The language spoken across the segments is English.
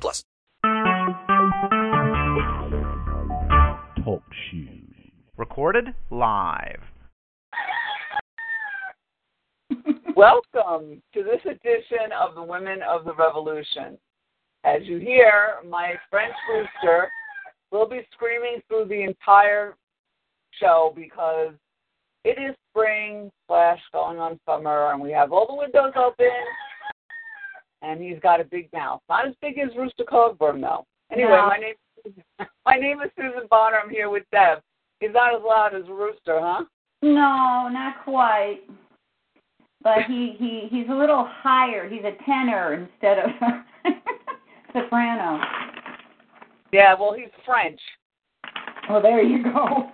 plus. Talk shoes. Recorded live. Welcome to this edition of the Women of the Revolution. As you hear, my French rooster will be screaming through the entire show because it is spring slash going on summer, and we have all the windows open, and he's got a big mouth. Not as big as Rooster Cogburn, though. Anyway, No. my name my name is Susan Bonner. I'm here with Deb. He's not as loud as rooster, huh? No, not quite. But he, he he's a little higher. He's a tenor instead of soprano. Yeah, well, he's French. Well, there you go.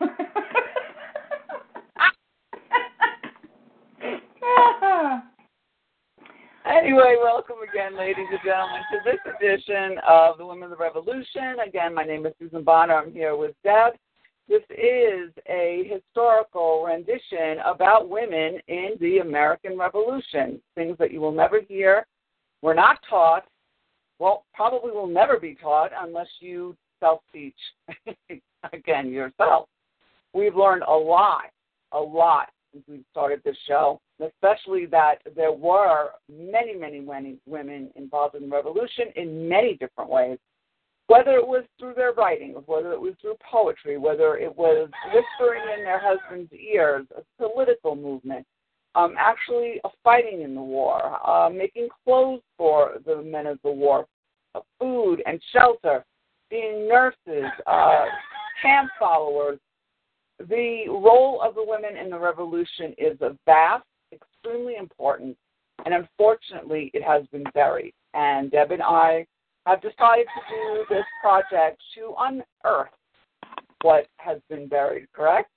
Anyway, welcome again, ladies and gentlemen, to this edition of the Women of the Revolution. Again, my name is Susan Bonner. I'm here with Deb. This is a historical rendition about women in the American Revolution, things that you will never hear, were not taught, well, probably will never be taught unless you self teach, again, yourself. We've learned a lot, a lot since we started this show, especially that there were many, many, women involved in the revolution in many different ways, whether it was through their writing, whether it was through poetry, whether it was whispering in their husband's ears, a political movement, um, actually fighting in the war, uh, making clothes for the men of the war, uh, food and shelter, being nurses, uh, camp followers, the role of the women in the revolution is a vast, extremely important, and unfortunately, it has been buried. And Deb and I have decided to do this project to unearth what has been buried. Correct?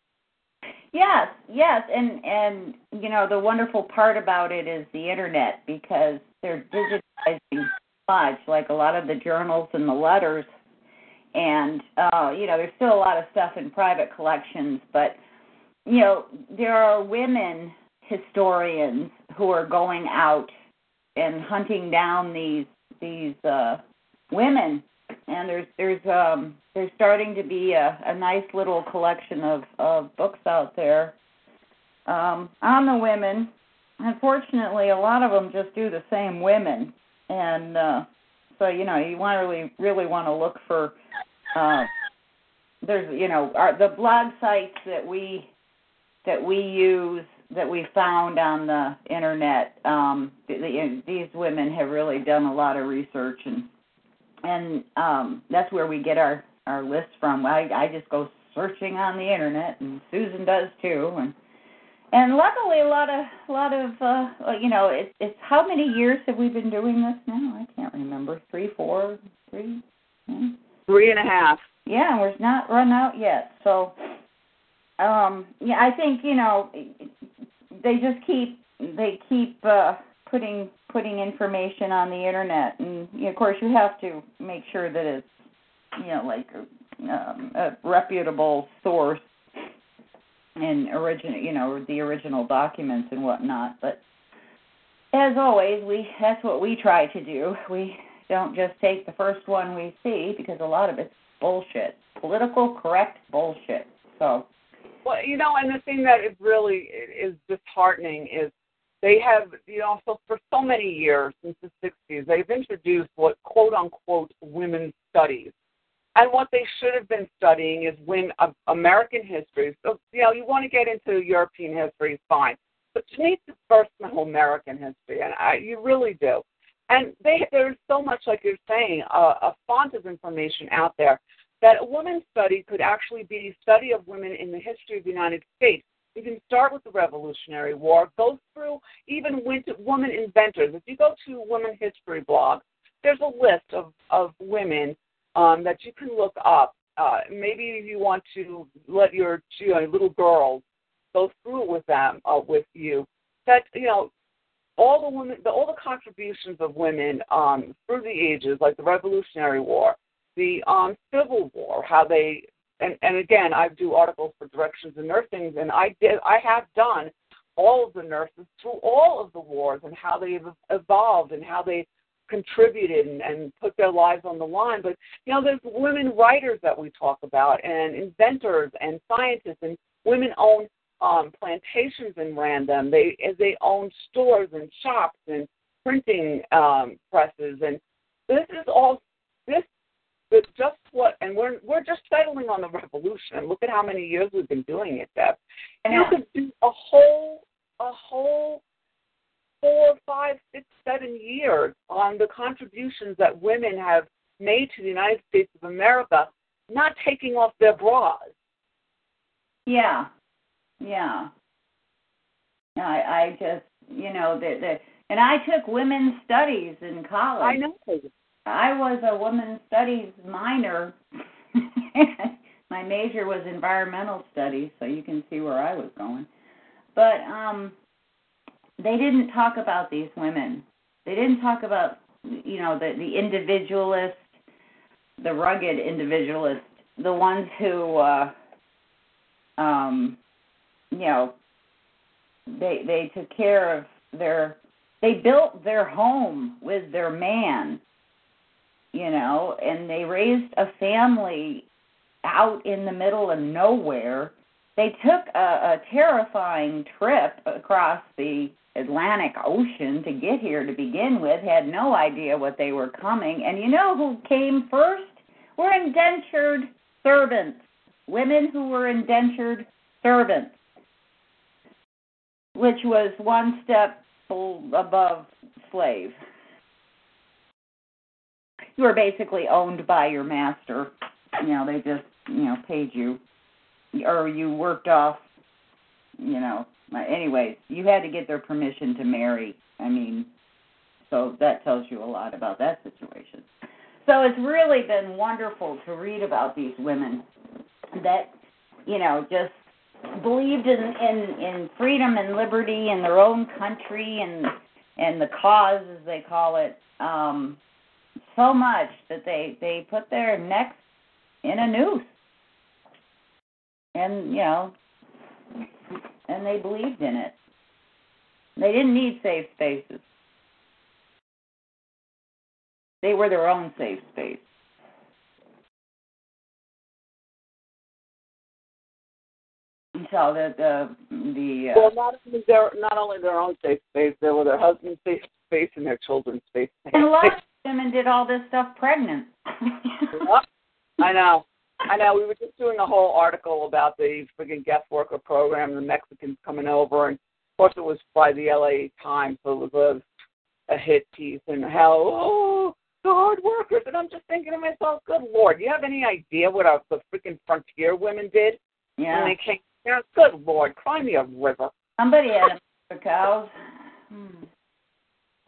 yes, yes, and and you know the wonderful part about it is the internet because they're digitizing much, like a lot of the journals and the letters. And uh, you know, there's still a lot of stuff in private collections, but you know, there are women historians who are going out and hunting down these these uh women and there's there's um there's starting to be a, a nice little collection of, of books out there um on the women. Unfortunately a lot of them just do the same women and uh so you know you want to really really want to look for uh there's you know our, the blog sites that we that we use that we found on the internet um the, the, these women have really done a lot of research and and um that's where we get our our list from. I i just go searching on the internet and susan does too. And and luckily a lot of a lot of uh you know it's it's how many years have we been doing this now? I can't remember. Three four three hmm? Three and a half. yeah, we're not run out yet. So, um, yeah, I think you know they just keep they keep uh, putting putting information on the internet, and you know, of course you have to make sure that it's you know like um, a reputable source and original you know the original documents and whatnot. But as always, we that's what we try to do. We don't just take the first one we see because a lot of it's bullshit, political correct bullshit. So Well, you know, and the thing that is really is disheartening is they have, you know, so for so many years since the 60s, they've introduced what quote unquote women's studies. And what they should have been studying is women, uh, American history. So, you know, you want to get into European history, fine. But you need to first know American history, and I, you really do. And they, there's so much, like you're saying, uh, a font of information out there that a women's study could actually be a study of women in the history of the United States. You can start with the Revolutionary War, go through even women inventors. If you go to Women History blog, there's a list of of women um, that you can look up. Uh, maybe you want to let your you know, little girls go through it with them uh, with you. That you know all the women, the, all the contributions of women um, through the ages, like the Revolutionary War, the um, Civil War, how they and, and again, I do articles for Directions in Nursing, and I did I have done all of the nurses through all of the wars and how they've evolved and how they contributed and, and put their lives on the line. But you know, there's women writers that we talk about, and inventors and scientists, and women own um, plantations in Random. They they own stores and shops and printing um, presses, and this is all this but just what, and we're we're just settling on the revolution. Look at how many years we've been doing it, Deb. And you could do a whole a whole four, five, six, seven years on the contributions that women have made to the United States of America, not taking off their bras. Yeah, yeah. I I just you know the the and I took women's studies in college. I know. I was a women's studies minor. My major was environmental studies, so you can see where I was going. But um they didn't talk about these women. They didn't talk about you know the the individualist, the rugged individualist, the ones who uh um you know they they took care of their they built their home with their man you know, and they raised a family out in the middle of nowhere. They took a, a terrifying trip across the Atlantic Ocean to get here to begin with, had no idea what they were coming. And you know who came first? Were indentured servants, women who were indentured servants, which was one step above slave you were basically owned by your master. You know, they just you know paid you, or you worked off. You know, anyways, you had to get their permission to marry. I mean, so that tells you a lot about that situation. So it's really been wonderful to read about these women that, you know, just believed in in, in freedom and liberty in their own country and and the cause as they call it. Um, so much that they they put their necks in a noose. And you know and they believed in it. They didn't need safe spaces. They were their own safe space so the the the uh, well not only their not only their own safe space they were their husband's safe space and their children's safe space and a lot of women did all this stuff pregnant. yep. I know. I know. We were just doing a whole article about the friggin' guest worker program, the Mexicans coming over, and of course it was by the LA Times, so it was a, a hit piece, and how oh the hard workers, and I'm just thinking to myself, good lord, do you have any idea what our, the freaking frontier women did yeah. when they came? Yeah, good lord, cry me a river. Somebody had a cows. Hmm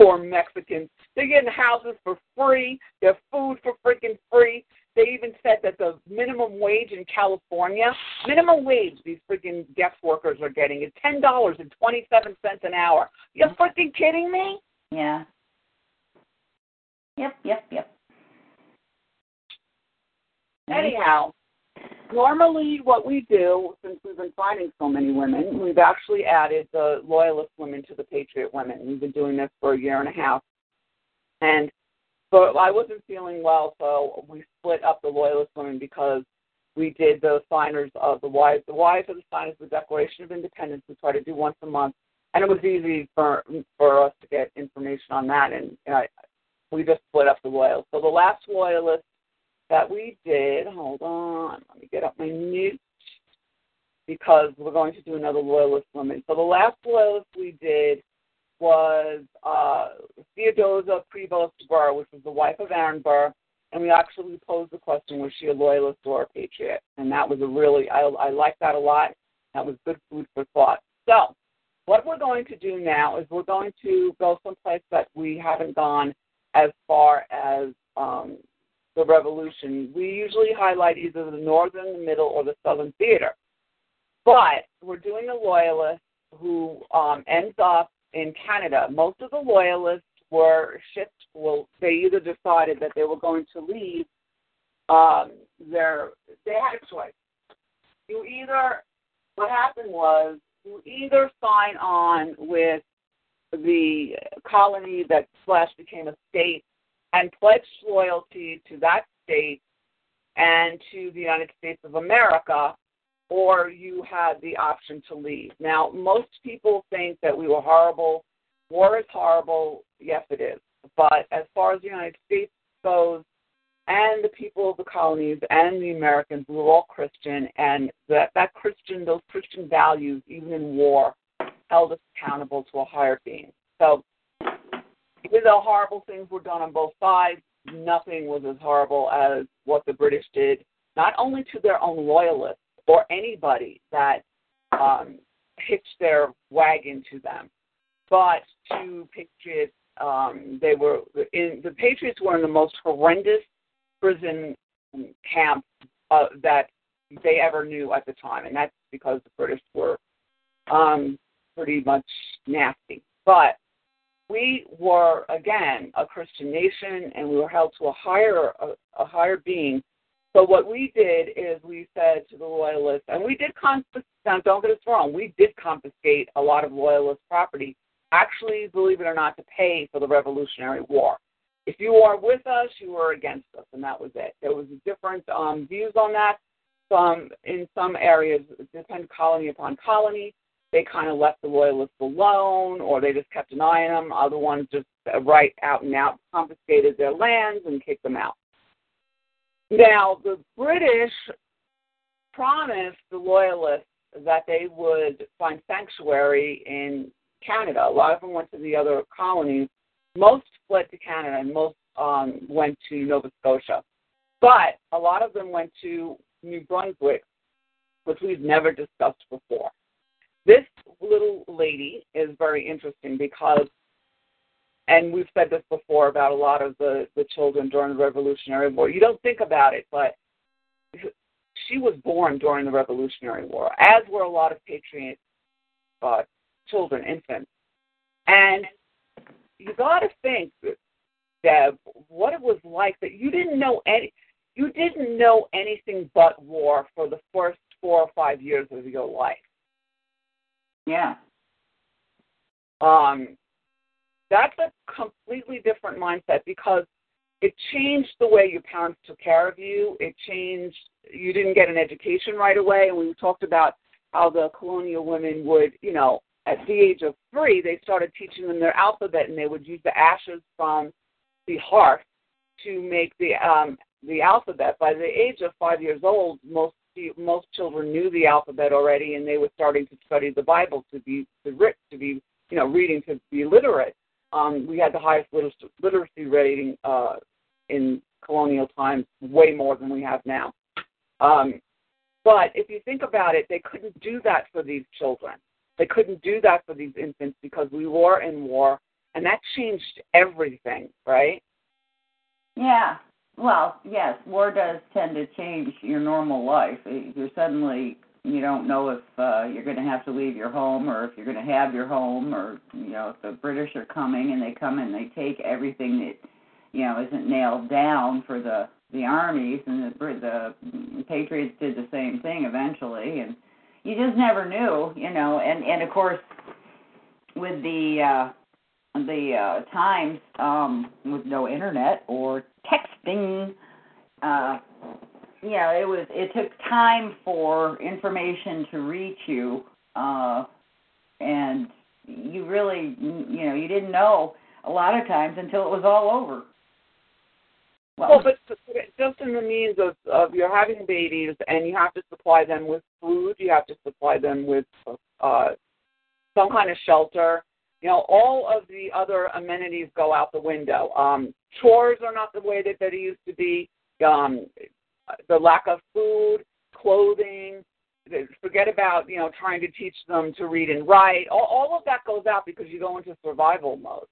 poor Mexicans. They're getting houses for free, their food for freaking free. They even said that the minimum wage in California, minimum wage these freaking guest workers are getting is ten dollars and twenty seven cents an hour. You're freaking kidding me? Yeah. Yep, yep, yep. Anyhow, normally what we do, since we've been finding so many women, we've actually added the loyalist women to the patriot women. We've been doing this for a year and a half. And but I wasn't feeling well, so we split up the loyalist women because we did the signers of the wives. The wives of the signers of the Declaration of Independence. We try to do once a month, and it was easy for for us to get information on that. And I, we just split up the loyalists. So the last loyalist that we did. Hold on, let me get up my notes because we're going to do another loyalist woman. So the last loyalist we did was uh, Theodosia Prevost Burr, which was the wife of Aaron Burr, and we actually posed the question: Was she a loyalist or a patriot? And that was a really I, I like that a lot. That was good food for thought. So what we're going to do now is we're going to go someplace that we haven't gone as far as um, the revolution. We usually highlight either the northern, the middle, or the southern theater. But we're doing the loyalists who um, ends up in Canada. Most of the loyalists were shipped. Well, they either decided that they were going to leave. Um, their they had a choice. You either what happened was you either sign on with the colony that slash became a state and pledged loyalty to that state and to the United States of America, or you had the option to leave. Now, most people think that we were horrible. War is horrible. Yes, it is. But as far as the United States goes, and the people of the colonies and the Americans, we were all Christian, and that, that Christian, those Christian values, even in war, held us accountable to a higher being. So, even though horrible things were done on both sides, nothing was as horrible as what the British did, not only to their own loyalists or anybody that um, hitched their wagon to them, but to patriots. Um, they were in the Patriots were in the most horrendous prison camp uh, that they ever knew at the time, and that's because the British were um, pretty much nasty. But we were again a Christian nation, and we were held to a higher a, a higher being. So what we did is we said to the loyalists, and we did confiscate. Now, don't get us wrong, we did confiscate a lot of loyalist property. Actually, believe it or not, to pay for the Revolutionary War. If you are with us, you are against us, and that was it. There was different um, views on that. Some in some areas, it depends colony upon colony they kind of left the loyalists alone or they just kept an eye on them. Other ones just right out and out confiscated their lands and kicked them out. Now, the British promised the loyalists that they would find sanctuary in Canada. A lot of them went to the other colonies. Most fled to Canada and most um, went to Nova Scotia. But a lot of them went to New Brunswick, which we've never discussed before. This little lady is very interesting because, and we've said this before about a lot of the, the children during the Revolutionary War. You don't think about it, but she was born during the Revolutionary War, as were a lot of patriot uh, children, infants. And you got to think, Deb, what it was like that you didn't know any, you didn't know anything but war for the first four or five years of your life. Yeah. Um, that's a completely different mindset because it changed the way your parents took care of you. It changed. You didn't get an education right away, and we talked about how the colonial women would, you know, at the age of three, they started teaching them their alphabet, and they would use the ashes from the hearth to make the um, the alphabet. By the age of five years old, most most children knew the alphabet already, and they were starting to study the Bible to be to, to be you know reading to be literate. Um, we had the highest literacy, literacy rating uh, in colonial times, way more than we have now. Um, but if you think about it, they couldn't do that for these children. They couldn't do that for these infants because we were in war, and that changed everything, right? Yeah, well, yes, war does tend to change your normal life. You're suddenly you don't know if uh, you're going to have to leave your home or if you're going to have your home or you know if the British are coming and they come and they take everything that you know isn't nailed down for the the armies and the the Patriots did the same thing eventually and you just never knew you know and and of course with the uh the uh, times um, with no internet or texting. Uh, yeah, it was. It took time for information to reach you, uh, and you really, you know, you didn't know a lot of times until it was all over. Well, well but just in the means of of you're having babies and you have to supply them with food, you have to supply them with uh, some kind of shelter you know, all of the other amenities go out the window. Um, chores are not the way that, that it used to be. Um, the lack of food, clothing, forget about, you know, trying to teach them to read and write. All, all of that goes out because you go into survival mode.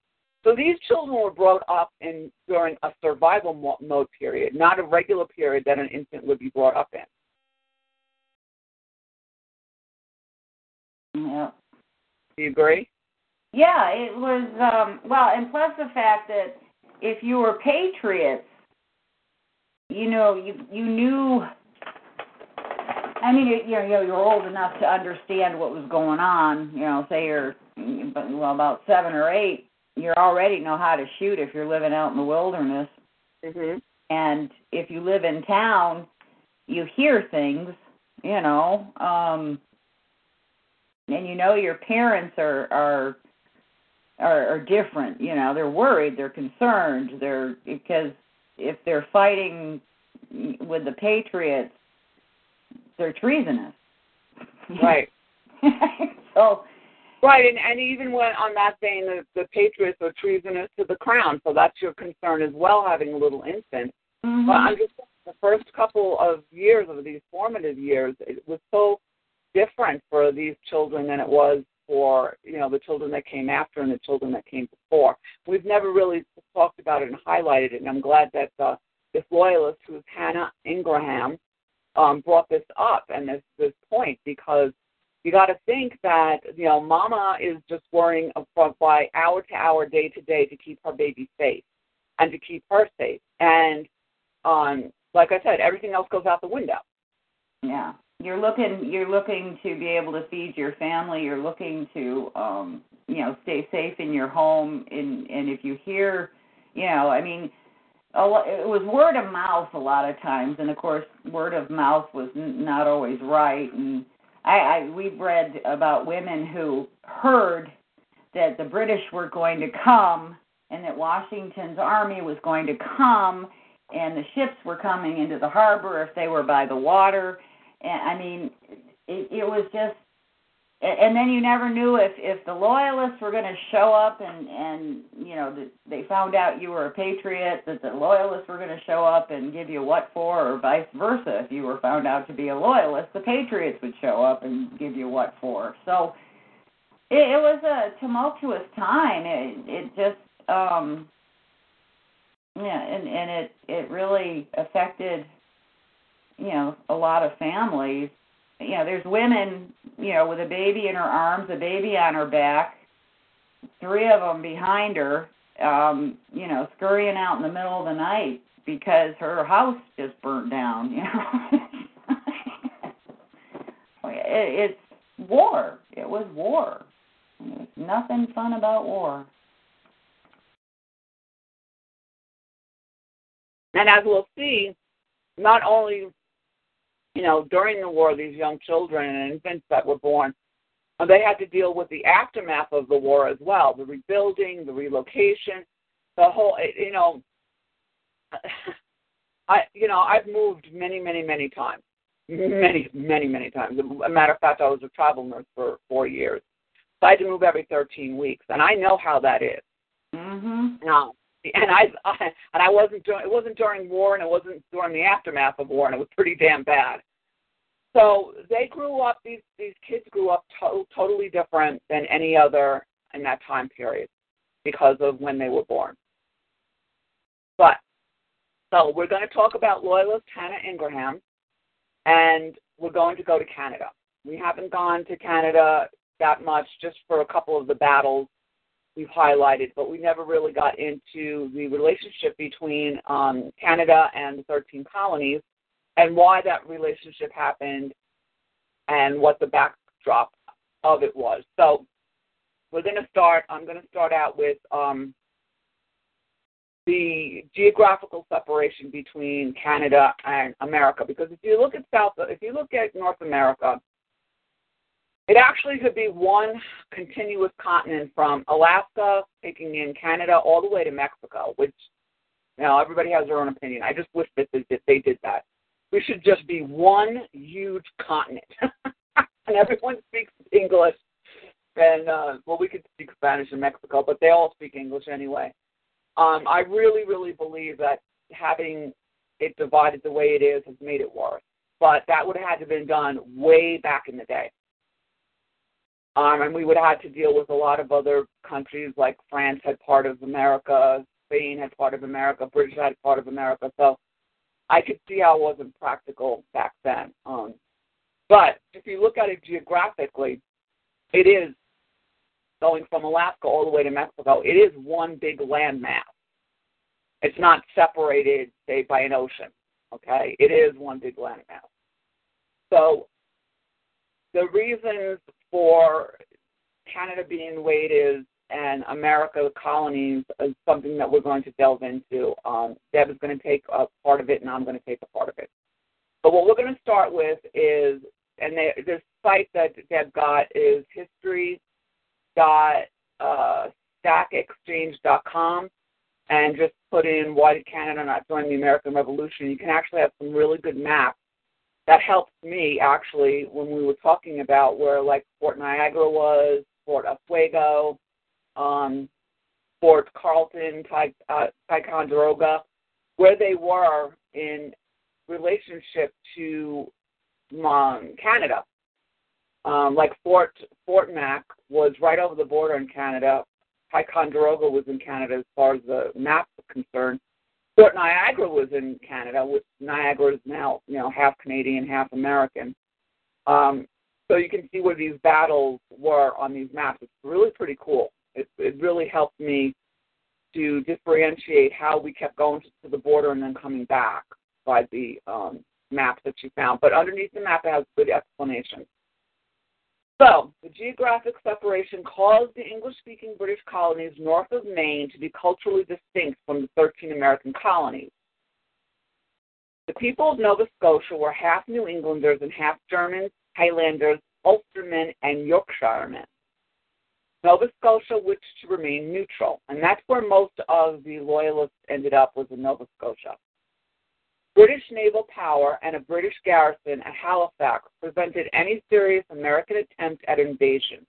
So these children were brought up in during a survival mode period, not a regular period that an infant would be brought up in. Yeah. Do you agree? Yeah, it was um well, and plus the fact that if you were patriots, you know, you you knew I mean, you know, you're old enough to understand what was going on. You know, say you're well about seven or eight, you already know how to shoot if you're living out in the wilderness. Mhm. And if you live in town, you hear things. You know, um, and you know your parents are are are, are different. You know, they're worried, they're concerned, they're because if they're fighting with the patriots, they're treasonous. Right. so Right, and, and even when on that vein, the, the patriots are treasonous to the crown, so that's your concern as well, having a little infant. mhm. But I'm just the first couple of years of these formative years, it was so different for these children than it was for you know the children that came after and the children that came before. We've never really talked about it and highlighted it, and I'm glad that uh, this loyalist, who's Hannah Ingraham, um, brought this up and this this point because you got to think that you know Mama is just worrying of- by hour to hour, day to day, to keep her baby safe and to keep her safe, and um, like I said, everything else goes out the window. Yeah. You're looking you're looking to be able to feed your family, you're looking to um you know, stay safe in your home. And and if you hear, you know, I mean a lo- it was word of mouth a lot of times. And of course word of mouth was n- not always right. And I, I we've read about women who heard that the British were going to come and that Washington's army was going to come and the ships were coming into the harbor if they were by the water and I mean, it, it was just, and then you never knew if if the loyalists were going to show up and and you know the, they found out you were a patriot that the loyalists were going to show up and give you what for or vice versa. If you were found out to be a loyalist the patriots would show up and give you what for. So it, it was a tumultuous time. It it just um yeah and and it it really affected you know a lot of families. You know there's women you know with a baby in her arms a baby on her back three of them behind her um you know scurrying out in the middle of the night because her house just burnt down you know. It, it's war. It was war. There's nothing fun about war. And as we'll see, not only, you know, during the war, these young children and infants that were born, uh, they had to deal with the aftermath of the war as well the rebuilding, the relocation, the whole, you know, I, you know, I've moved many, many, many times. Many, many, many times. As a matter of fact, I was a travel nurse for four years. So I had to move every 13 weeks, and I know how that is. mhm No, and I, I and I wasn't doing it wasn't during war and it wasn't during the aftermath of war and it was pretty damn bad. So they grew up these these kids grew up to, totally different than any other in that time period because of when they were born. But so we're going to talk about loyalist Hannah Ingraham, and we're going to go to Canada. We haven't gone to Canada that much, just for a couple of the battles we've highlighted, but we never really got into the relationship between um, Canada and the 13 colonies and why that relationship happened and what the backdrop of it was. So we're going to start, I'm going to start out with um, the geographical separation between Canada and America because if you look at South, if you look at North America, it actually could be one continuous continent from Alaska, taking in Canada, all the way to Mexico, which, you know, everybody has their own opinion. I just wish that they, did that. We should just be one huge continent. and everyone speaks English. And, uh, well, we could speak Spanish in Mexico, but they all speak English anyway. Um, I really, really believe that having it divided the way it is has made it worse. But that would have had to have been done way back in the day. Um, and we would have to deal with a lot of other countries, like France had part of America, Spain had part of America, British had part of America. So I could see how it wasn't practical back then. Um, but if you look at it geographically, it is going from Alaska all the way to Mexico. It is one big landmass. It's not separated, say, by an ocean. Okay, it is one big landmass. So the reasons for Canada being the way it is and America, the colonies, is something that we're going to delve into. Um, Deb is going to take a part of it, and I'm going to take a part of it. But what we're going to start with is, and they, this site that Deb got is history.stackexchange.com, and just put in why did Canada not join the American Revolution. You can actually have some really good maps that helped me actually when we were talking about where like Fort Niagara was, Fort Oswego, um, Fort Carlton, uh, Ticonderoga, where they were in relationship to um, Canada. Um, like Fort Fort Mac was right over the border in Canada. Ticonderoga was in Canada as far as the map is concerned. Fort Niagara was in Canada, which Niagara is now, you know, half Canadian, half American. Um, so you can see where these battles were on these maps. It's really pretty cool. It, it really helped me to differentiate how we kept going to the border and then coming back by the um, map that you found. But underneath the map, it has good explanation. So, the geographic separation caused the English speaking British colonies north of Maine to be culturally distinct from the 13 American colonies. The people of Nova Scotia were half New Englanders and half Germans, Highlanders, Ulstermen, and Yorkshiremen. Nova Scotia wished to remain neutral, and that's where most of the loyalists ended up was in Nova Scotia. British naval power and a British garrison at Halifax prevented any serious American attempt at invasion.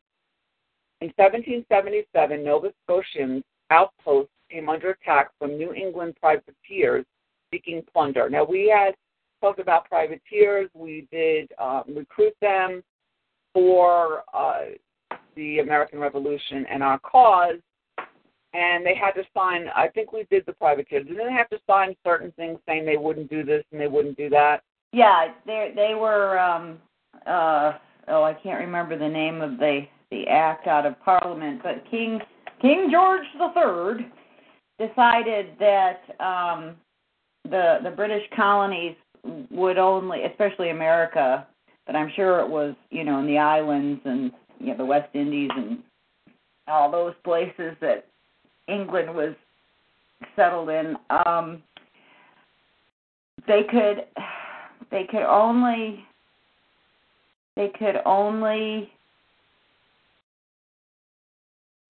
In 1777, Nova Scotians' outposts came under attack from New England privateers seeking plunder. Now, we had talked about privateers. We did um, recruit them for uh, the American Revolution and our cause, and they had to sign. I think we did the privateers. Didn't they have to sign certain things saying they wouldn't do this and they wouldn't do that? Yeah, they they were. um uh Oh, I can't remember the name of the the act out of Parliament, but King King George the Third decided that um the the British colonies would only, especially America, but I'm sure it was you know in the islands and you know the West Indies and all those places that England was settled in, um, they could they could only they could only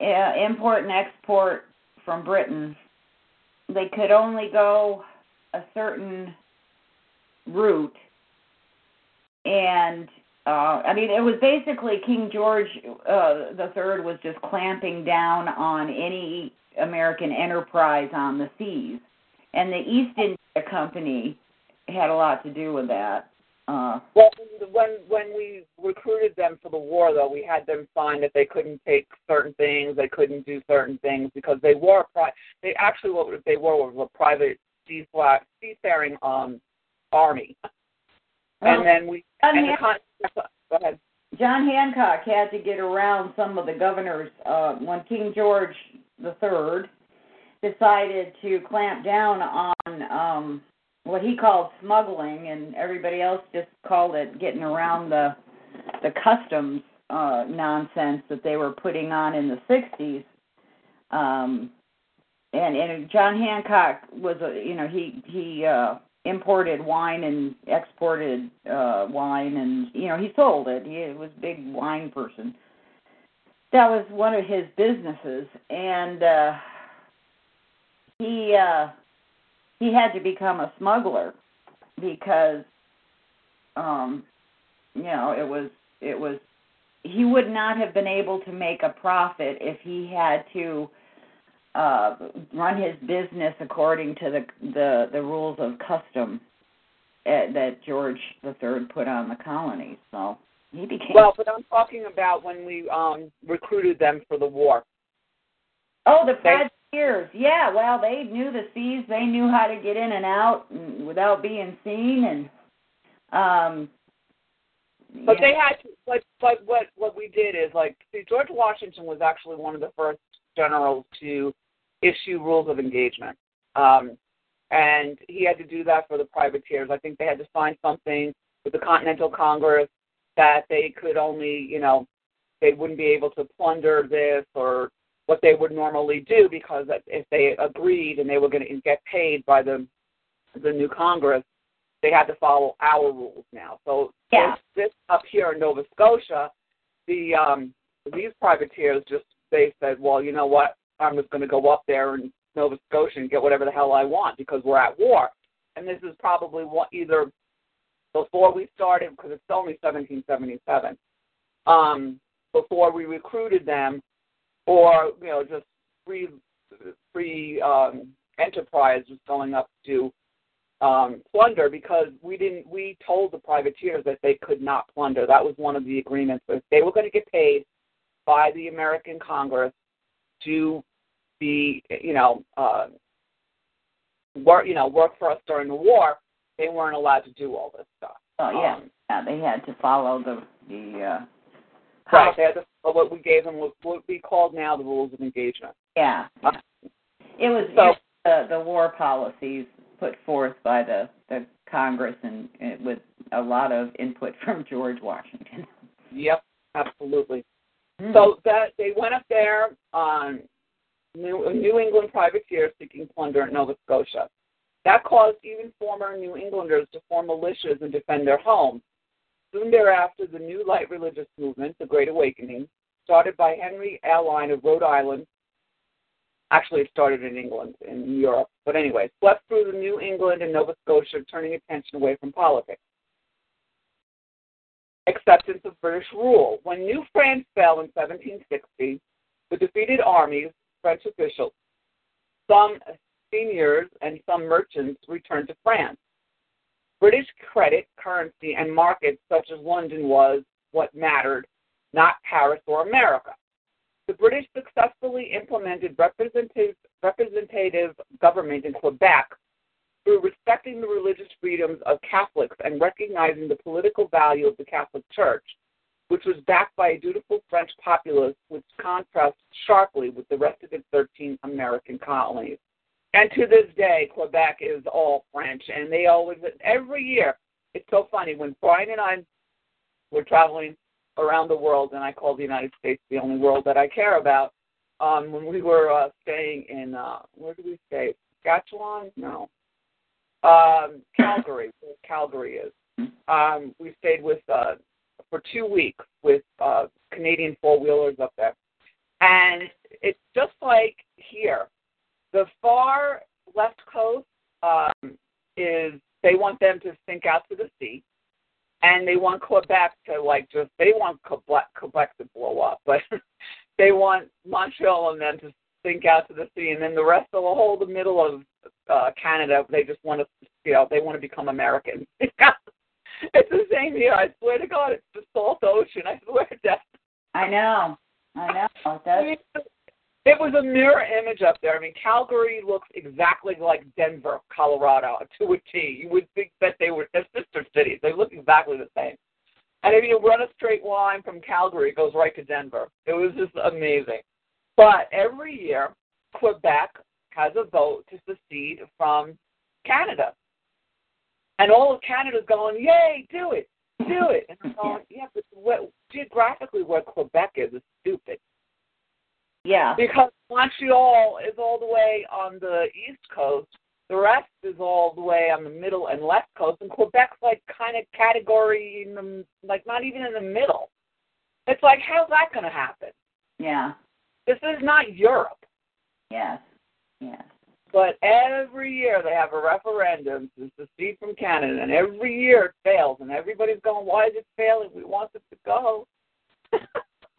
uh, import and export from Britain. They could only go a certain route, and uh, I mean, it was basically King George uh, the Third was just clamping down on any American enterprise on the seas, and the East India Company had a lot to do with that. Uh, well, when when we recruited them for the war, though, we had them sign that they couldn't take certain things, they couldn't do certain things because they were pri- they actually what they were was a private seafaring um army. well, and then we John, and the con- go ahead. John Hancock had to get around some of the governors uh, when King George the Third decided to clamp down on um, what he called smuggling, and everybody else just called it getting around the the customs uh, nonsense that they were putting on in the '60s. Um, and and John Hancock was a you know he he uh, imported wine and exported uh, wine, and you know he sold it. He was a big wine person. That was one of his businesses, and uh, he uh, he had to become a smuggler because um you know it was it was he would not have been able to make a profit if he had to uh run his business according to the the the rules of custom uh, that George the Third put on the colonies so he became. Well, but I'm talking about when we um recruited them for the war. oh, the they- privateers. Yeah. Well, they knew the seas. They knew how to get in and out and without being seen. And um. But yeah. they had to, but but what what we did is like see George Washington was actually one of the first generals to issue rules of engagement. Um and he had to do that for the privateers. I think they had to sign something with the Continental Congress that they could only, you know, they wouldn't be able to plunder this or what they would normally do because if they agreed and they were going to get paid by the the new Congress, they had to follow our rules now. So Yeah. this, this up here in Nova Scotia, the um these privateers just they said, well, you know what, I'm just going to go up there in Nova Scotia and get whatever the hell I want because we're at war. And this is probably what either before we started because it's only 1777. Um, before we recruited them, or you know just free free um, enterprise was going up to um, plunder because we didn't we told the privateers that they could not plunder. That was one of the agreements. If they were going to get paid by the American Congress to be you know uh, work you know work for us during the war, they weren't allowed to do all this stuff. Oh yeah. Um, yeah. They had to follow the the. uh Right. They had to, what we gave them what we called now the rules of engagement. Yeah. yeah. It was So- the the war policies put forth by the the Congress and, and with a lot of input from George Washington. Yep, absolutely. Hmm. So that they went up there on New, New England privateers seeking plunder in Nova Scotia. That caused even former New Englanders to form militias and defend their homes. Soon thereafter, the new light religious movement, the Great Awakening, started by Henry Alline of Rhode Island. Actually, it started in England, in Europe. But anyway, swept through the New England and Nova Scotia, turning attention away from politics. Acceptance of British rule. When New France fell in 1760, the defeated armies, French officials, some seigneurs, and some merchants returned to France. British credit, currency, and markets such as London was what mattered, not Paris or America. The British successfully implemented representative, representative government in Quebec through respecting the religious freedoms of Catholics and recognizing the political value of the Catholic Church, which was backed by a dutiful French populace, which contrasts sharply with the rest of the 13 American colonies. And to this day, Quebec is all French, and they always, every year, it's so funny when Brian and I were traveling around the world, and I call the United States the only world that I care about. Um, when we were uh, staying in, uh, where did we stay? Saskatchewan? No. Um, Calgary, where Calgary is. Um, we stayed with uh, for two weeks with uh, Canadian four wheelers up there, and it's just like here. The far left coast um, is they want them to sink out to the sea, and they want Quebec to like just they want Quebec, Quebec to blow up, but they want Montreal and them to sink out to the sea, and then the rest of the whole the middle of uh, Canada they just want to you know they want to become Americans. it's the same here. I swear to God, it's the salt ocean. I swear to death. I know. I know. It I does. mean, it was a mirror image up there. I mean, Calgary looks exactly like Denver, Colorado, to a T. You would think that they were they're sister cities. They look exactly the same. And if you run a straight line from Calgary, it goes right to Denver. It was just amazing. But every year, Quebec has a vote to secede from Canada. And all of Canada's going, yay, do it, do it. And I'm going, yeah, but what, geographically where Quebec is is stupid Yeah. because Montreal is all the way on the east coast. The rest is all the way on the middle and left coast, and Quebec's like kind of category in the like not even in the middle. It's like how's that going to happen? Yeah. This is not Europe. Yes. Yes. But every year they have a referendum to secede from Canada, and every year it fails, and everybody's going, "Why is it failing? We want it to go."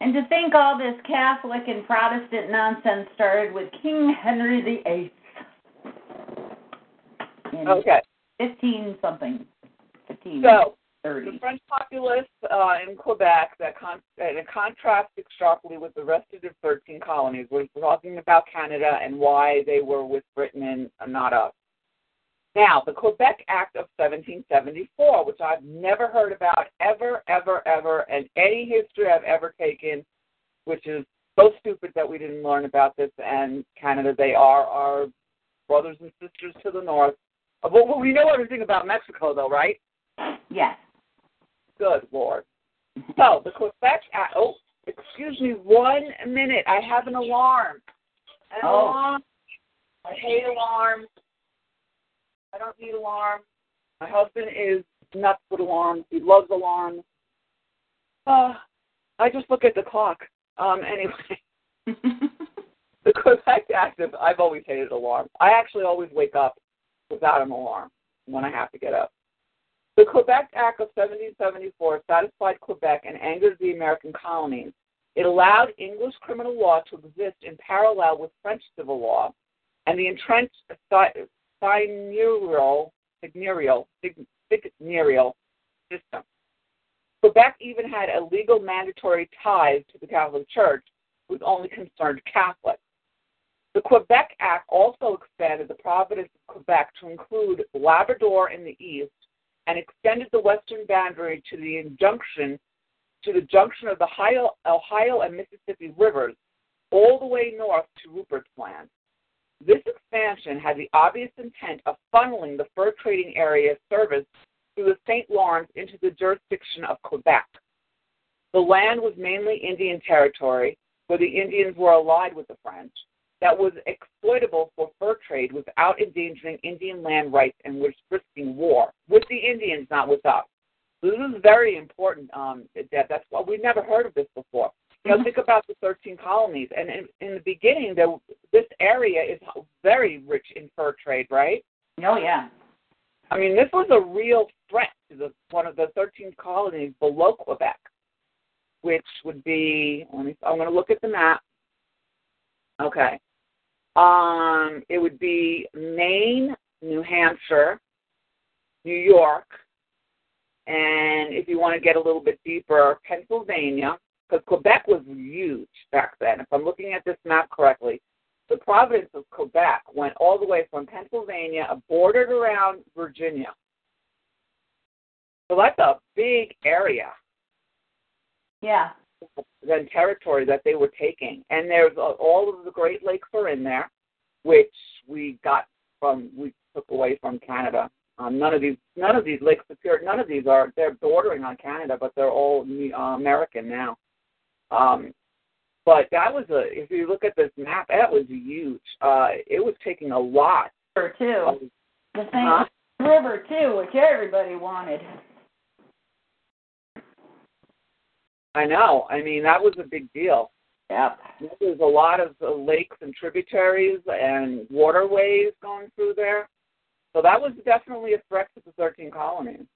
And to think all this Catholic and Protestant nonsense started with King Henry VIII in okay, fifteen something. Fifteen. so 30. The French populace uh, in Quebec, that con- it contrasts sharply with the rest of the 13 colonies. We're talking about Canada and why they were with Britain and not us. Now, the Quebec Act of 1774, which I've never heard about ever, ever, ever, and any history I've ever taken, which is so stupid that we didn't learn about this. And Canada, they are our brothers and sisters to the north. Uh, Well, we know everything about Mexico, though, right? Yes. Good Lord. So the Quebec Act. Oh, excuse me, one minute. I have an alarm. An Oh. alarm. I hate alarms. I don't need alarms. My husband is nuts with alarms. He loves alarms. Uh, I just look at the clock. Um. Anyway, the Quebec Act. of- I've always hated alarms. I actually always wake up without an alarm when I have to get up. The Quebec Act of 1774 satisfied Quebec and angered the American colonies. It allowed English criminal law to exist in parallel with French civil law, and the entrenched si- seigneurial, seigneurial, seigneurial system. Quebec even had a legal mandatory ties to the Catholic Church, which only concerned Catholics. The Quebec Act also expanded the province of Quebec to include Labrador in the east and extended the western boundary to the injunction to the junction of the Ohio, Ohio and Mississippi rivers all the way north to Rupert's Land. This expansion had the obvious intent of funneling the fur trading area service through the St. Lawrence into the jurisdiction of Quebec. The land was mainly Indian territory, where the Indians were allied with the French, that was exploitable for fur trade without endangering Indian land rights and was risking war with the Indians, not with us. This is very important, um, Deb. That's why we've never heard of this before. You know, think about the 13 colonies, and in, in the beginning, there, this area is very rich in fur trade, right? oh, yeah. I mean, this was a real threat to the one of the 13 colonies below Quebec, which would be. Let me. I'm going to look at the map. Okay. Um, it would be Maine, New Hampshire, New York, and if you want to get a little bit deeper, Pennsylvania, because Quebec was huge back then. If I'm looking at this map correctly, the province of Quebec went all the way from Pennsylvania, bordered around Virginia. So that's a big area Yeah. Then territory that they were taking. And there's uh, all of the Great Lakes are in there, which we got from we took away from Canada. Um, none of these none of these lakes appear. None of these are they're bordering on Canada, but they're all uh, American now. Um, but that was a if you look at this map, that was huge. Uh, it was taking a lot. River, too. Of, The St. Huh? River, too, which everybody wanted. I know. I mean, that was a big deal. Yep. There's a lot of uh, lakes and tributaries and waterways going through there. So that was definitely a threat to the 13 colonies.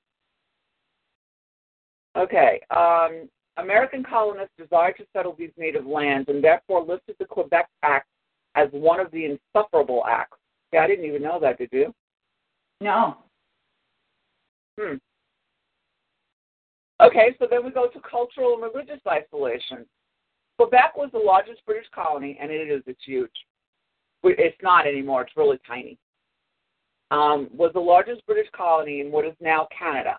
Okay. Um, American colonists desired to settle these native lands and therefore listed the Quebec Act as one of the insufferable acts. Yeah, I didn't even know that, did you? No. Hmm. Okay, so then we go to cultural and religious isolation. Quebec was the largest British colony, and it is, it's huge. It's not anymore, it's really tiny. Um, was the largest British colony in what is now Canada.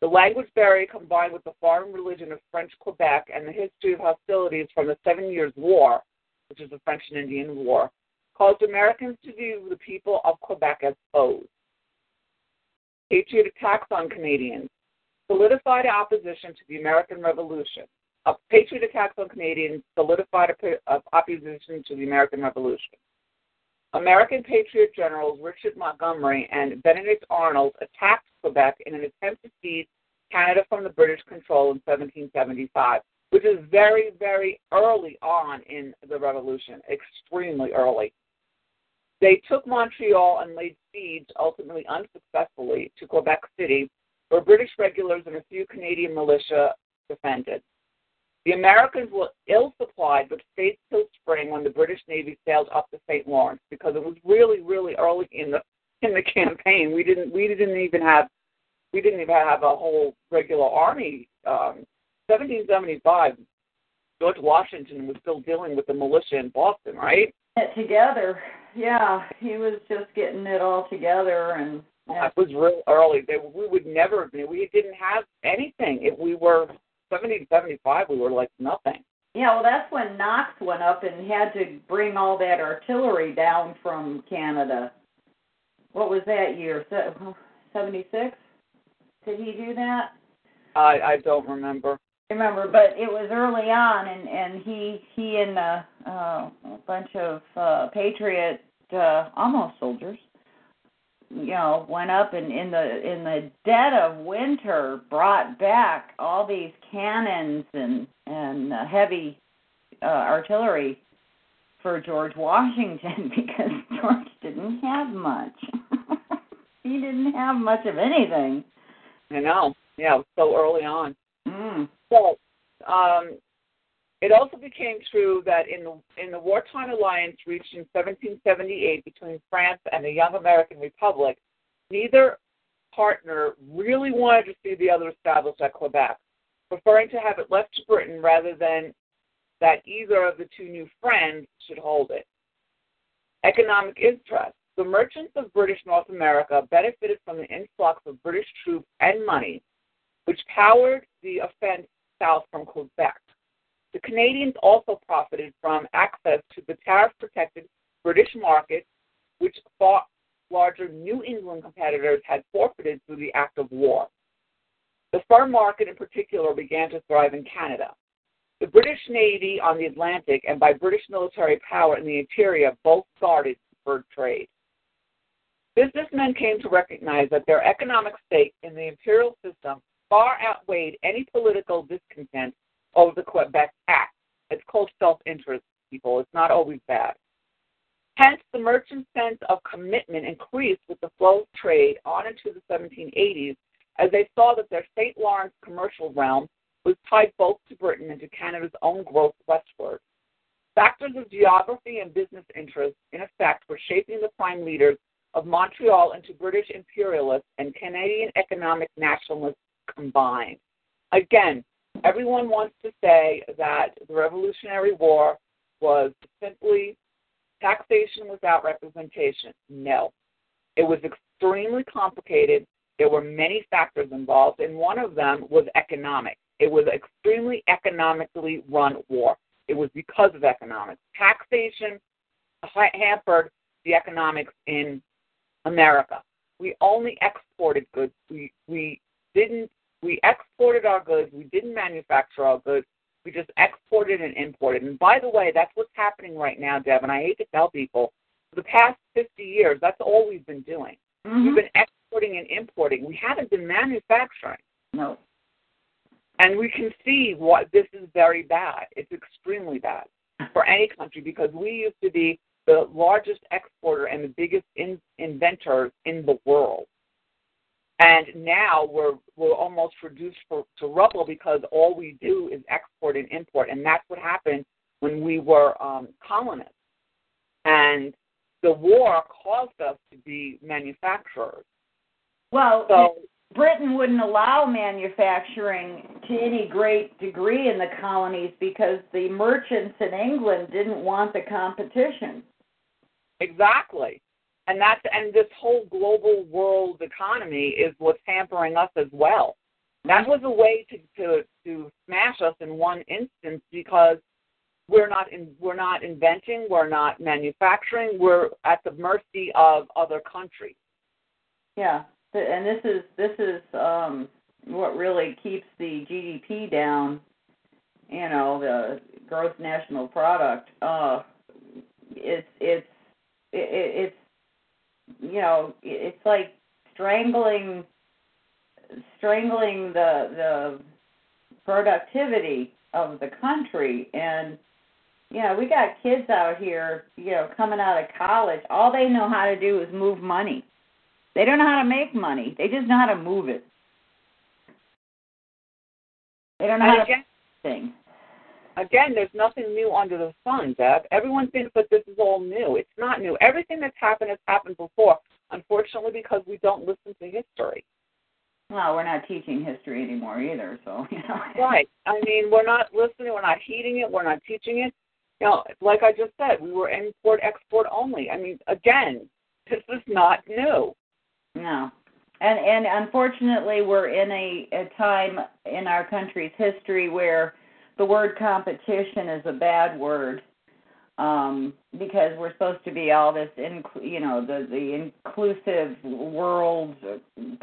The language barrier combined with the foreign religion of French Quebec and the history of hostilities from the Seven Years' War, which is the French and Indian War, caused Americans to view the people of Quebec as foes. Patriot attacks on Canadians solidified opposition to the American Revolution. A patriot attacks on Canadians solidified a, a opposition to the American Revolution. American patriot generals Richard Montgomery and Benedict Arnold attacked Quebec in an attempt to seize Canada from the British control in 1775, which is very, very early on in the Revolution, extremely early. They took Montreal and laid siege, ultimately unsuccessfully, to Quebec City, where British regulars and a few Canadian militia defended. The Americans were ill supplied but stayed till spring when the British Navy sailed up the St. Lawrence because it was really, really early in the in the campaign. We didn't we didn't even have we didn't even have a whole regular army. Um, 1775, George Washington was still dealing with the militia in Boston, right? It together. Yeah, he was just getting it all together and yeah. That was real early. They, we would never. We didn't have anything. If we were 70 75, we were like nothing. Yeah, well, that's when Knox went up and had to bring all that artillery down from Canada. What was that year? Seventy six. Did he do that? I I don't remember. I remember, but it was early on, and and he he and a, uh, a bunch of uh, patriot uh, almost soldiers you know went up and in the in the dead of winter brought back all these cannons and and uh, heavy uh, artillery for George Washington because George didn't have much. he didn't have much of anything. I know. Yeah, so early on. Mm. So, um, it also became true that in the, in the wartime alliance reached in 1778 between France and the young American Republic, neither partner really wanted to see the other established at Quebec, preferring to have it left to Britain rather than that either of the two new friends should hold it. Economic interest. The merchants of British North America benefited from the influx of British troops and money, which powered the offense south from Quebec. The Canadians also profited from access to the tariff protected British market, which far larger New England competitors had forfeited through the act of war. The fur market in particular began to thrive in Canada. The British Navy on the Atlantic and by British military power in the interior both guarded fur trade. Businessmen came to recognize that their economic stake in the imperial system far outweighed any political discontent of the Quebec Act. It's called self interest, people. It's not always bad. Hence, the merchant sense of commitment increased with the flow of trade on into the 1780s as they saw that their St. Lawrence commercial realm was tied both to Britain and to Canada's own growth westward. Factors of geography and business interests, in effect, were shaping the prime leaders of Montreal into British imperialists and Canadian economic nationalists combined. Again, everyone wants to say that the Revolutionary War was simply taxation without representation. No. It was extremely complicated. There were many factors involved, and one of them was economic. It was extremely economically run war. It was because of economics. Taxation hampered the economics in America. We only exported goods. We we didn't we exported our goods. We didn't manufacture our goods. We just exported and imported. And by the way, that's what's happening right now, Deb. And I hate to tell people, for the past 50 years, that's all we've been doing. Mm-hmm. We've been exporting and importing. We haven't been manufacturing. No. And we can see what this is very bad. It's extremely bad for any country because we used to be the largest exporter and the biggest in, inventors in the world. And now we're we're almost reduced for, to rubble because all we do is export and import, and that's what happened when we were um, colonists. And the war caused us to be manufacturers. Well, So Britain wouldn't allow manufacturing to any great degree in the colonies because the merchants in England didn't want the competition. exactly, and that's and this whole global world economy is what's hampering us as well. That was a way to to to smash us in one instance because we're not in, we're not inventing, we're not manufacturing, we're at the mercy of other countries. Yeah, and this is this is um, what really keeps the GDP down. You know, the gross national product. Uh, it's it's it, it's you know it's like strangling strangling the the productivity of the country. And you know we got kids out here you know coming out of college. All they know how to do is move money. They don't know how to make money. They just know how to move it. They don't know And how to thing again, there's nothing new under the sun, Deb. Everyone thinks that this is all new. It's not new. Everything that's happened has happened before. Unfortunately, because we don't listen to history. Well, we're not teaching history anymore either, so you know. Right. I mean, we're not listening. We're not heeding it. We're not teaching it. You know, like I just said, we were import export only. I mean, again, this is not new. No. And and unfortunately we're in a, a time in our country's history where the word competition is a bad word. Um, because we're supposed to be all this, inc- you know, the the inclusive world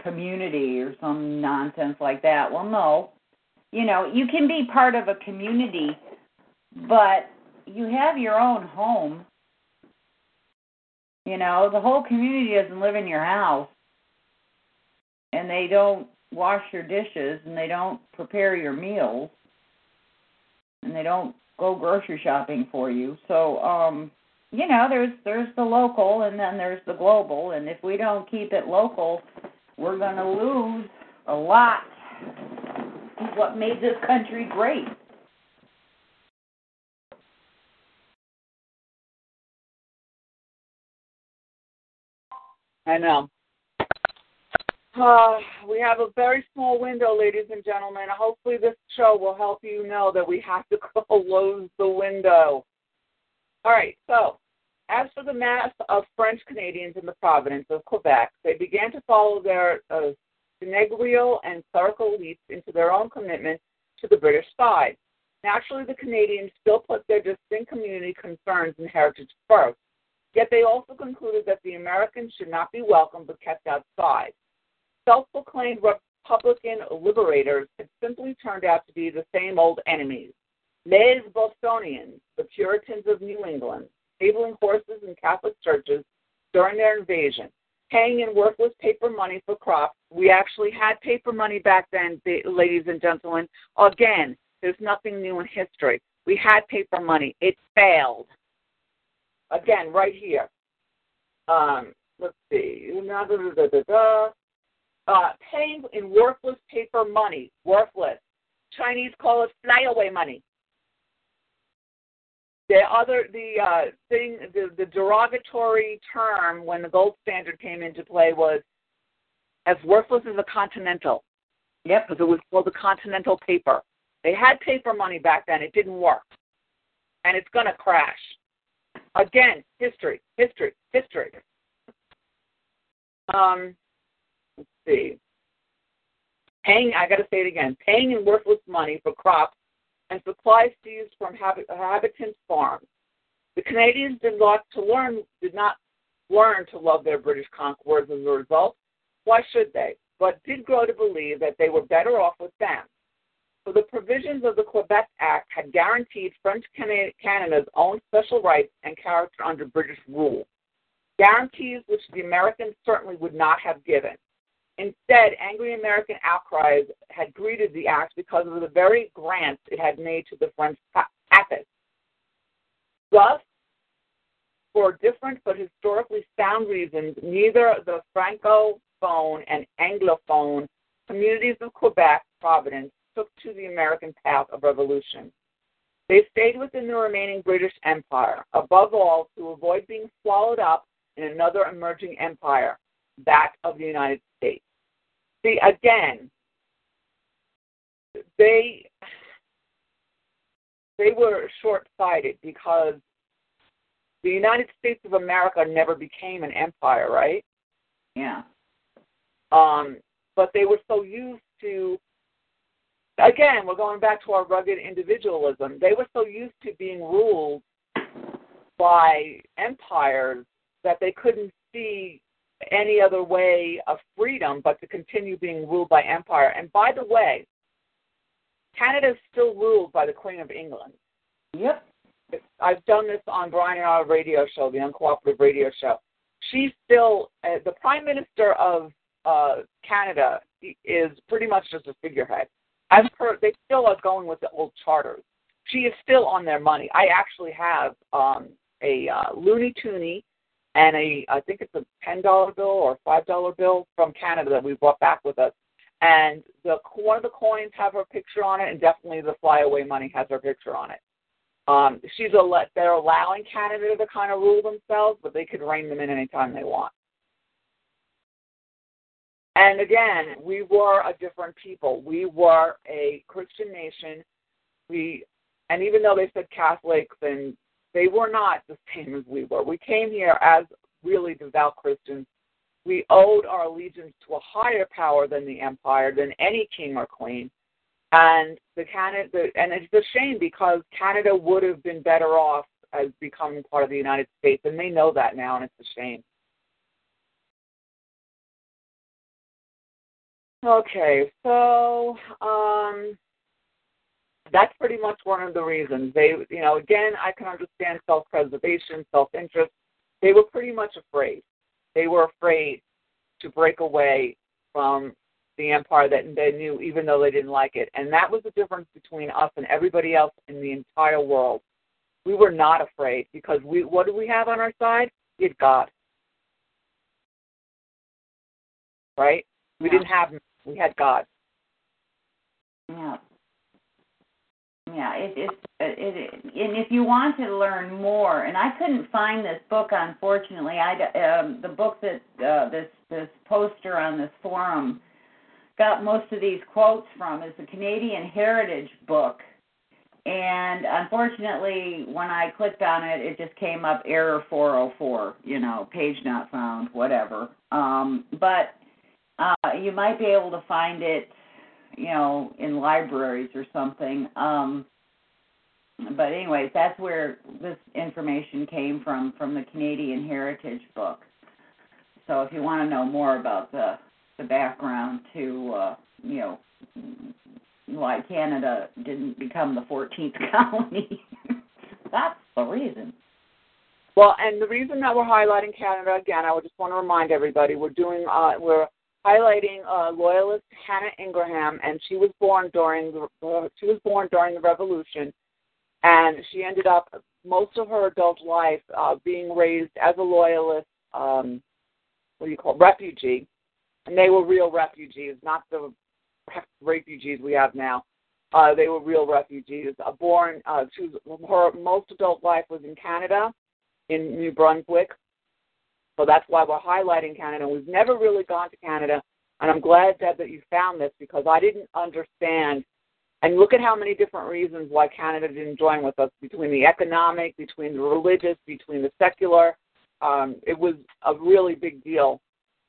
community or some nonsense like that. Well, no, you know, you can be part of a community, but you have your own home. You know, the whole community doesn't live in your house, and they don't wash your dishes, and they don't prepare your meals, and they don't go grocery shopping for you. So, um, you know, there's there's the local, and then there's the global, and if we don't keep it local, we're going to lose a lot of what made this country great. I know. Uh, we have a very small window, ladies and gentlemen. Hopefully, this show will help you know that we have to close the window. All right, so as for the mass of French Canadians in the province of Quebec, they began to follow their uh, and clerical elites into their own commitment to the British side. Naturally, the Canadians still put their distinct community concerns and heritage first, yet they also concluded that the Americans should not be welcomed but kept outside self proclaimed Republican liberators had simply turned out to be the same old enemies. Les Bostonians, the Puritans of New England, stabling horses in Catholic churches during their invasion, paying in worthless paper money for crops. We actually had paper money back then, ladies and gentlemen. Again, there's nothing new in history. We had paper money. It failed. Again, right here. Um, let's see uh, paying in worthless paper money, worthless. Chinese call it flyaway money. The other, the uh, thing, the, the derogatory term when the gold standard came into play was as worthless as a continental. Yep, because it was called the continental paper. They had paper money back then. It didn't work, and it's going to crash. Again, history, history, history. Um, see. Paying, I got to say it again, paying in worthless money for crops and supplies seized from habitants' farms. The Canadians did not to learn did not learn to love their British conquerors as a result. Why should they? But did grow to believe that they were better off with them. For the provisions of the Quebec Act had guaranteed French Canada's own special rights and character under British rule, guarantees which the Americans certainly would not have given. Instead, angry American outcries had greeted the act because of the very grants it had made to the French papists. Thus, for different but historically sound reasons, neither the Francophone and Anglophone communities of Quebec Providence took to the American path of revolution. They stayed within the remaining British Empire, above all, to avoid being swallowed up in another emerging empire, that of the United States. See, again, they they were short-sighted because the United States of America never became an empire, right? Yeah. Um, but they were so used to again, we're going back to our rugged individualism. They were so used to being ruled by empires that they couldn't see any other way of freedom but to continue being ruled by empire. And by the way, Canada is still ruled by the Queen of England. Yep. I've done this on Brian and our radio show, the Uncooperative Radio Show. She's still uh, the Prime Minister of uh, Canada is pretty much just a figurehead. I've heard they still are going with the old charters. She is still on their money. I actually have um, a uh, Looney Tooney and a I think it's a ten dollar bill or five dollar bill from Canada that we brought back with us. And the one of the coins have her picture on it, and definitely the flyaway money has her picture on it. Um, she's a let they're allowing Canada to kind of rule themselves, but they could rein them in anytime they want. And again, we were a different people. We were a Christian nation. We, and even though they said Catholics, and they were not the same as we were. We came here as really devout Christians. We owed our allegiance to a higher power than the empire, than any king or queen. And the Canada, and it's a shame because Canada would have been better off as becoming part of the United States, and they know that now, and it's a shame. Okay, so um, that's pretty much one of the reasons. They, you know, again, I can understand self-preservation, self-interest. They were pretty much afraid. They were afraid to break away from the empire that they knew, even though they didn't like it. And that was the difference between us and everybody else in the entire world. We were not afraid because we. What do we have on our side? We had God. Right? We Yeah. didn't have we had God. Yeah. Yeah, it, it's it, it, and if you want to learn more, and I couldn't find this book, unfortunately. I um, the book that uh, this this poster on this forum got most of these quotes from is the Canadian Heritage book, and unfortunately, when I clicked on it, it just came up error 404. You know, page not found, whatever. Um, but uh, you might be able to find it you know, in libraries or something. Um, but anyways, that's where this information came from, from the Canadian Heritage book. So if you want to know more about the the background to, uh, you know, why Canada didn't become the 14th colony, that's the reason. Well, and the reason that we're highlighting Canada again, I would just want to remind everybody we're doing uh, we're highlighting uh, loyalist Hannah Ingraham, and she was born during the uh, she was born during the Revolution, and she ended up most of her adult life uh, being raised as a loyalist. Um, what do you call it, refugee? And they were real refugees, not the refugees we have now. Uh, they were real refugees. Uh, born, uh, she was, her most adult life was in Canada, in New Brunswick. So that's why we're highlighting Canada. We've never really gone to Canada, and I'm glad, Deb, that you found this because I didn't understand. And look at how many different reasons why Canada didn't join with us between the economic, between the religious, between the secular. Um, it was a really big deal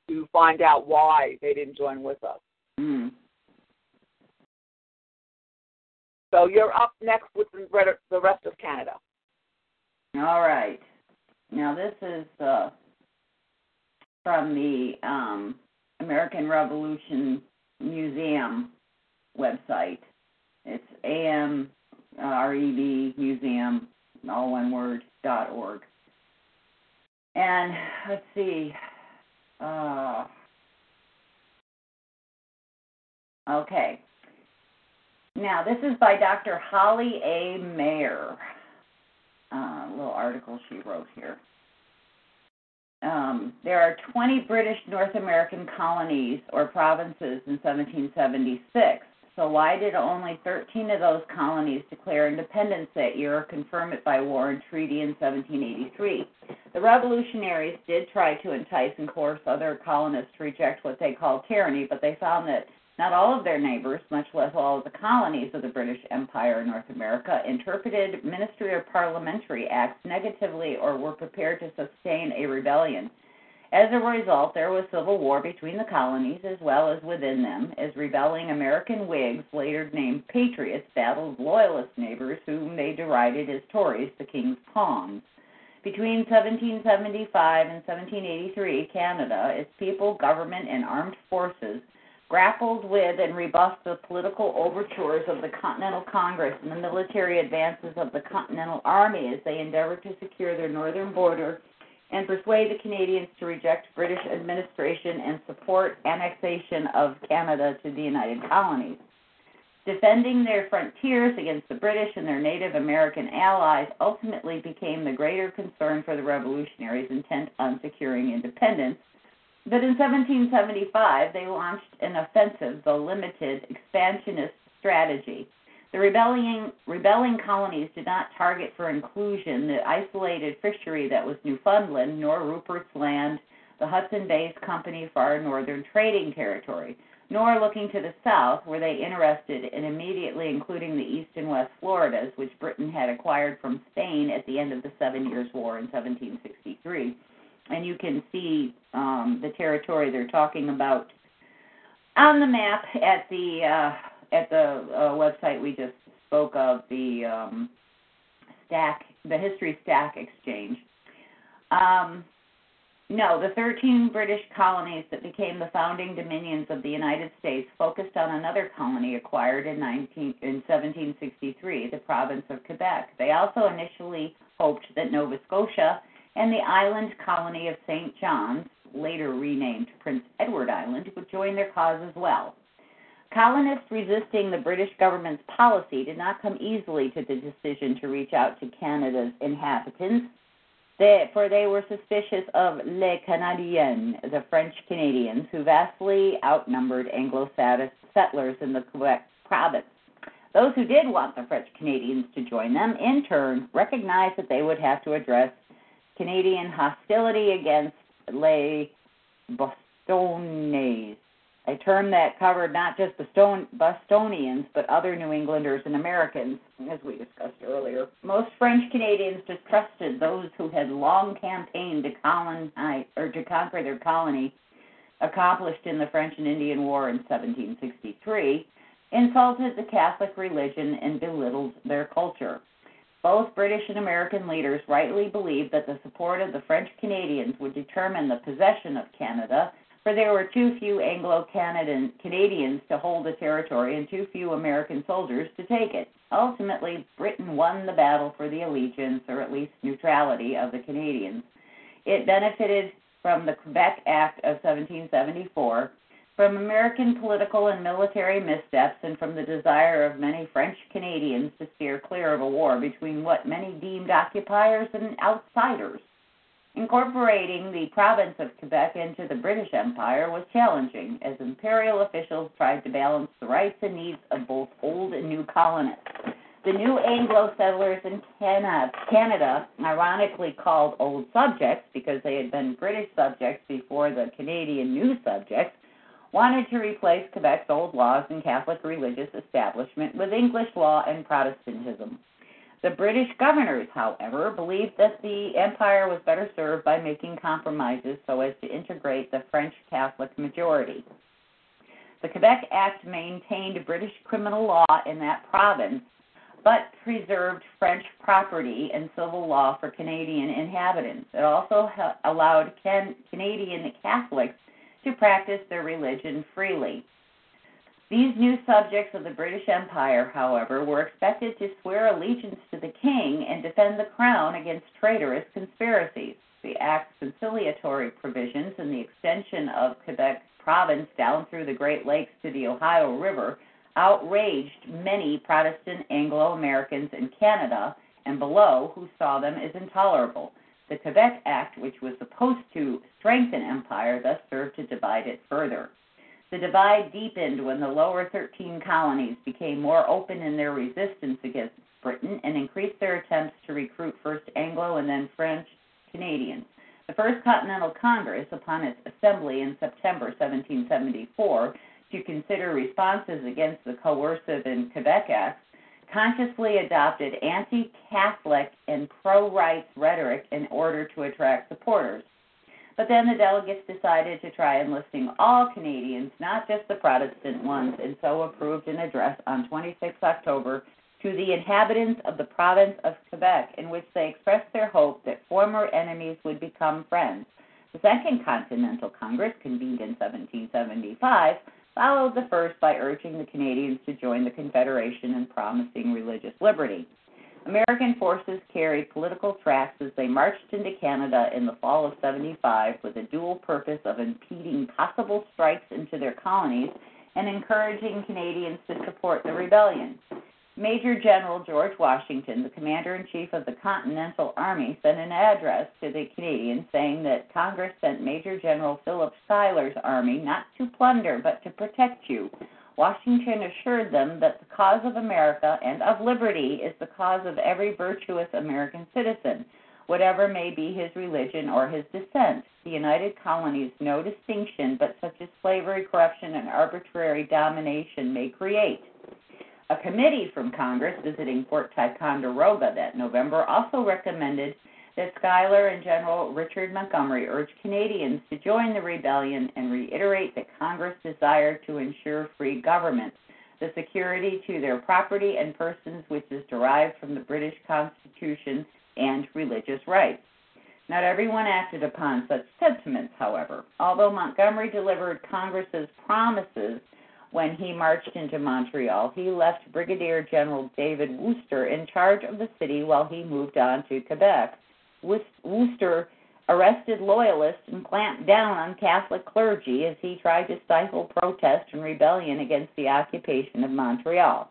to find out why they didn't join with us. Mm. So you're up next with the rest of Canada. All right. Now this is uh, from the um, American Revolution Museum website. It's AmRev Museum, all one word, dot org. And let's see. Uh, okay. Now, this is by Dr. Holly A. Mayer. Uh, little article she wrote here. Um, there are 20 British North American colonies or provinces in 1776. So why did only 13 of those colonies declare independence that year or confirm it by war and treaty in 1783? The revolutionaries did try to entice and coerce other colonists to reject what they called tyranny, but they found that not all of their neighbors, much less all of the colonies of the British Empire in North America, interpreted ministry or parliamentary acts negatively or were prepared to sustain a rebellion. As a result, there was civil war between the colonies as well as within them, as rebelling American Whigs, later named Patriots, battled loyalist neighbors whom they derided as Tories, the King's Pawns. Between 1775 and 1783, Canada, its people, government, and armed forces grappled with and rebuffed the political overtures of the Continental Congress and the military advances of the Continental Army as they endeavored to secure their northern border and persuade the Canadians to reject British administration and support annexation of Canada to the United Colonies. Defending their frontiers against the British and their Native American allies ultimately became the greater concern for the revolutionaries intent on securing independence. But in 1775, they launched an offensive, the limited expansionist strategy. The rebelling, rebelling colonies did not target for inclusion the isolated fishery that was Newfoundland, nor Rupert's Land, the Hudson Bay's Company Far Northern Trading Territory, nor looking to the south were they interested in immediately including the east and west Floridas, which Britain had acquired from Spain at the end of the Seven Years' War in 1763. And you can see um, the territory they're talking about on the map at the uh, at the uh, website we just spoke of, the um, Stack, the History Stack Exchange. Um, no, the 13 British colonies that became the founding dominions of the United States focused on another colony acquired in, 19, in 1763, the province of Quebec. They also initially hoped that Nova Scotia and the island colony of St. John's, later renamed Prince Edward Island, would join their cause as well. Colonists resisting the British government's policy did not come easily to the decision to reach out to Canada's inhabitants they, for they were suspicious of les Canadiens, the French Canadians, who vastly outnumbered Anglo settlers in the Quebec province. Those who did want the French Canadians to join them, in turn, recognized that they would have to address Canadian hostility against les Bostonnais, a term that covered not just Boston- Bostonians, but other New Englanders and Americans, as we discussed earlier. Most French Canadians distrusted those who had long campaigned to colonize or to conquer their colony, accomplished in the French and Indian War in 1763, insulted the Catholic religion and belittled their culture. Both British and American leaders rightly believed that the support of the French Canadians would determine the possession of Canada for there were too few Anglo Canadians to hold the territory and too few American soldiers to take it. Ultimately, Britain won the battle for the allegiance, or at least neutrality, of the Canadians. It benefited from the Quebec Act of 1774, from American political and military missteps, and from the desire of many French Canadians to steer clear of a war between what many deemed occupiers and outsiders. Incorporating the province of Quebec into the British Empire was challenging, as imperial officials tried to balance the rights and needs of both old and new colonists. The new Anglo settlers in Canada, ironically called Old Subjects because they had been British subjects before the Canadian New Subjects, wanted to replace Quebec's old laws and Catholic religious establishment with English law and Protestantism. The British governors, however, believed that the empire was better served by making compromises so as to integrate the French Catholic majority. The Quebec Act maintained British criminal law in that province, but preserved French property and civil law for Canadian inhabitants. It also allowed can- Canadian Catholics to practice their religion freely. These new subjects of the British Empire, however, were expected to swear allegiance to the king and defend the crown against traitorous conspiracies. The Act's conciliatory provisions and the extension of Quebec province down through the Great Lakes to the Ohio River outraged many Protestant Anglo Americans in Canada and below who saw them as intolerable. The Quebec Act, which was supposed to strengthen empire, thus served to divide it further. The divide deepened when the lower 13 colonies became more open in their resistance against Britain and increased their attempts to recruit first Anglo and then French Canadians. The First Continental Congress, upon its assembly in September 1774 to consider responses against the coercive and Quebec Acts, consciously adopted anti Catholic and pro rights rhetoric in order to attract supporters. But then the delegates decided to try enlisting all Canadians, not just the Protestant ones, and so approved an address on 26 October to the inhabitants of the province of Quebec, in which they expressed their hope that former enemies would become friends. The Second Continental Congress, convened in 1775, followed the first by urging the Canadians to join the Confederation and promising religious liberty. American forces carried political tracts as they marched into Canada in the fall of 75 with a dual purpose of impeding possible strikes into their colonies and encouraging Canadians to support the rebellion. Major General George Washington, the commander in chief of the Continental Army, sent an address to the Canadians saying that Congress sent Major General Philip Schuyler's army not to plunder but to protect you. Washington assured them that the cause of America and of liberty is the cause of every virtuous American citizen. whatever may be his religion or his descent. The United Colonies no distinction but such as slavery, corruption, and arbitrary domination may create. A committee from Congress visiting Fort Ticonderoga that November also recommended that Schuyler and General Richard Montgomery urged Canadians to join the rebellion and reiterate that Congress desired to ensure free government, the security to their property and persons which is derived from the British Constitution and religious rights. Not everyone acted upon such sentiments, however. Although Montgomery delivered Congress's promises when he marched into Montreal, he left Brigadier General David Wooster in charge of the city while he moved on to Quebec. Wooster arrested loyalists and clamped down on Catholic clergy as he tried to stifle protest and rebellion against the occupation of Montreal.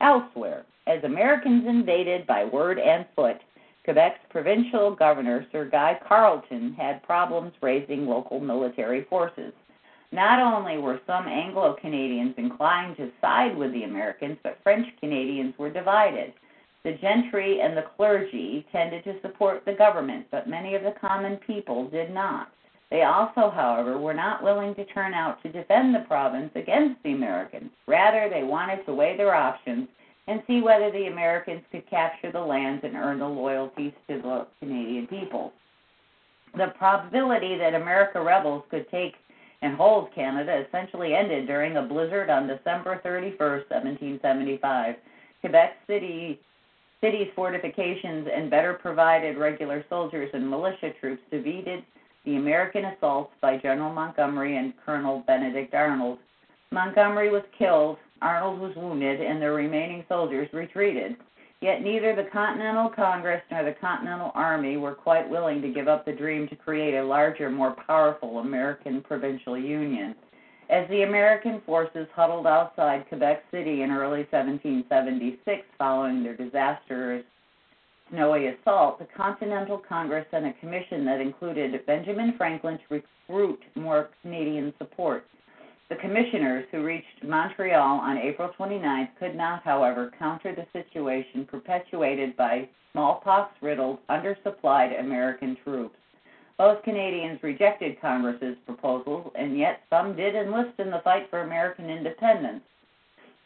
Elsewhere, as Americans invaded by word and foot, Quebec's provincial governor, Sir Guy Carleton, had problems raising local military forces. Not only were some Anglo Canadians inclined to side with the Americans, but French Canadians were divided. The gentry and the clergy tended to support the government, but many of the common people did not. They also, however, were not willing to turn out to defend the province against the Americans. Rather, they wanted to weigh their options and see whether the Americans could capture the lands and earn the loyalties to the Canadian people. The probability that America rebels could take and hold Canada essentially ended during a blizzard on December 31, 1775. Quebec City city's fortifications and better provided regular soldiers and militia troops defeated the American assaults by General Montgomery and Colonel Benedict Arnold. Montgomery was killed, Arnold was wounded, and the remaining soldiers retreated. Yet neither the Continental Congress nor the Continental Army were quite willing to give up the dream to create a larger, more powerful American provincial union. As the American forces huddled outside Quebec City in early 1776 following their disastrous snowy assault, the Continental Congress sent a commission that included Benjamin Franklin to recruit more Canadian support. The commissioners, who reached Montreal on April 29th, could not, however, counter the situation perpetuated by smallpox riddled, undersupplied American troops. Most Canadians rejected Congress's proposals, and yet some did enlist in the fight for American independence.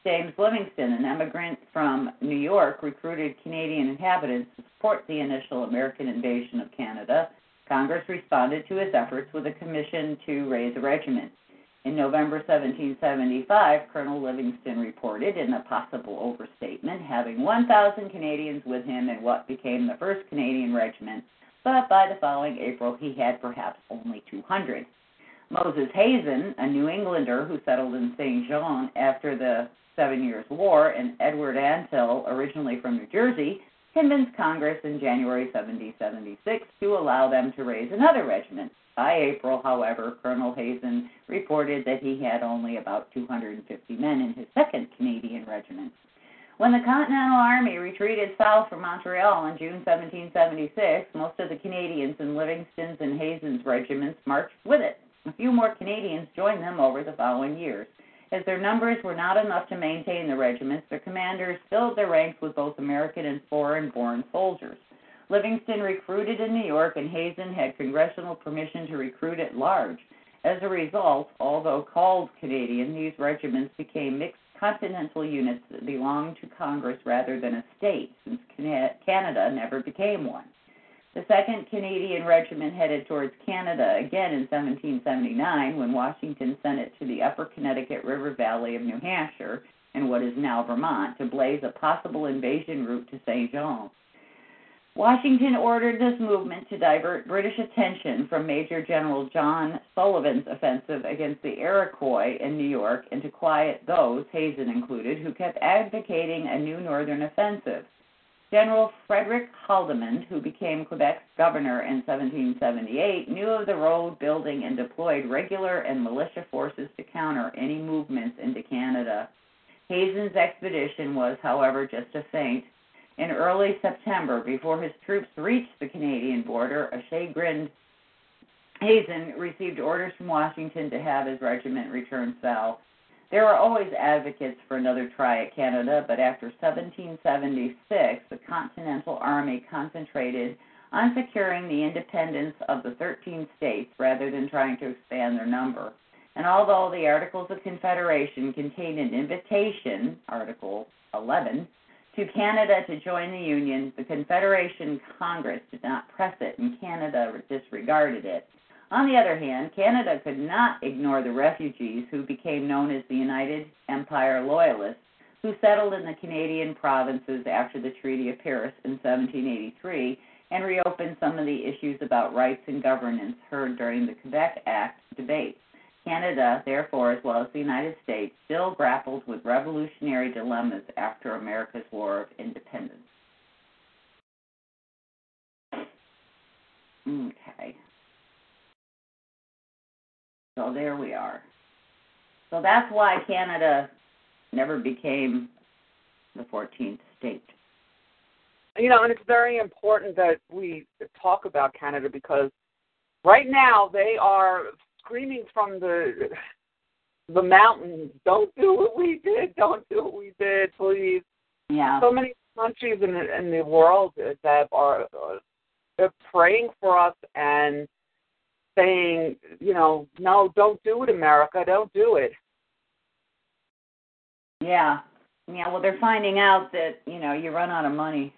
James Livingston, an emigrant from New York, recruited Canadian inhabitants to support the initial American invasion of Canada. Congress responded to his efforts with a commission to raise a regiment. In November 1775, Colonel Livingston reported, in a possible overstatement, having 1,000 Canadians with him in what became the 1st Canadian Regiment but by the following April he had perhaps only 200. Moses Hazen, a New Englander who settled in St. John after the Seven Years' War, and Edward Antill, originally from New Jersey, convinced Congress in January 1776 to allow them to raise another regiment. By April, however, Colonel Hazen reported that he had only about 250 men in his second Canadian regiment. When the Continental Army retreated south from Montreal in June 1776, most of the Canadians in Livingston's and Hazen's regiments marched with it. A few more Canadians joined them over the following years. As their numbers were not enough to maintain the regiments, their commanders filled their ranks with both American and foreign born soldiers. Livingston recruited in New York, and Hazen had congressional permission to recruit at large. As a result, although called Canadian, these regiments became mixed continental units that belonged to Congress rather than a state, since Canada never became one. The 2nd Canadian Regiment headed towards Canada again in 1779 when Washington sent it to the upper Connecticut River Valley of New Hampshire and what is now Vermont to blaze a possible invasion route to St. John. Washington ordered this movement to divert British attention from Major General John Sullivan's offensive against the Iroquois in New York and to quiet those, Hazen included, who kept advocating a new northern offensive. General Frederick Haldimand, who became Quebec's governor in 1778, knew of the road building and deployed regular and militia forces to counter any movements into Canada. Hazen's expedition was, however, just a feint in early September, before his troops reached the Canadian border, a chagrined Hazen received orders from Washington to have his regiment return south. There were always advocates for another try at Canada, but after 1776, the Continental Army concentrated on securing the independence of the 13 states rather than trying to expand their number. And although the Articles of Confederation contained an invitation, Article 11, to Canada to join the Union, the Confederation Congress did not press it, and Canada disregarded it. On the other hand, Canada could not ignore the refugees who became known as the United Empire Loyalists, who settled in the Canadian provinces after the Treaty of Paris in 1783 and reopened some of the issues about rights and governance heard during the Quebec Act debates. Canada, therefore, as well as the United States, still grapples with revolutionary dilemmas after America's War of Independence. Okay. So there we are. So that's why Canada never became the 14th state. You know, and it's very important that we talk about Canada because right now they are screaming from the the mountains, "Don't do what we did! Don't do what we did, please!" Yeah. So many countries in the, in the world that are uh, they're praying for us and saying, you know, no, don't do it, America, don't do it. Yeah. Yeah, well they're finding out that, you know, you run out of money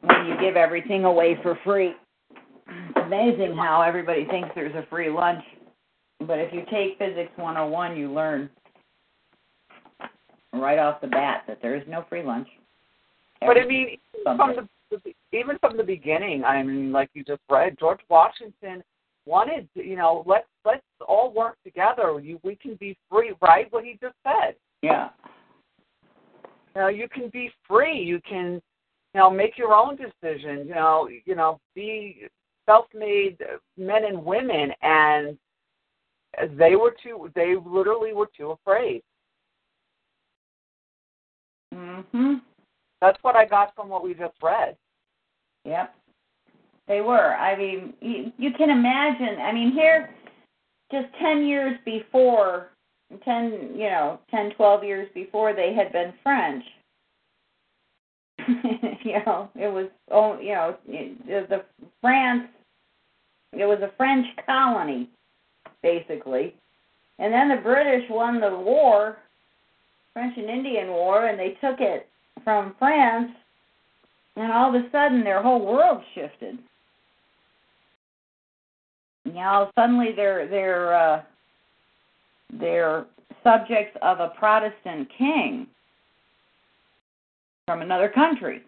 when you give everything away for free. It's amazing how everybody thinks there's a free lunch. But if you take physics 101, you learn right off the bat that there is no free lunch. But I mean, from the even from the beginning, I mean, like you just read, George Washington wanted, you know, let's let's all work together. You, we can be free, right? What he just said. Yeah. You know, you can be free. You can, you know, make your own decisions. You know, you know, be self-made men and women, and they were too. They literally were too afraid. Mhm. That's what I got from what we just read. Yep. They were. I mean, you, you can imagine. I mean, here, just 10 years before, 10, you know, 10, 12 years before, they had been French. you know, it was, oh, you know, the, the France, it was a French colony, basically. And then the British won the war, French and Indian War, and they took it from France and all of a sudden their whole world shifted. Now suddenly they're they're uh, they're subjects of a Protestant king from another country.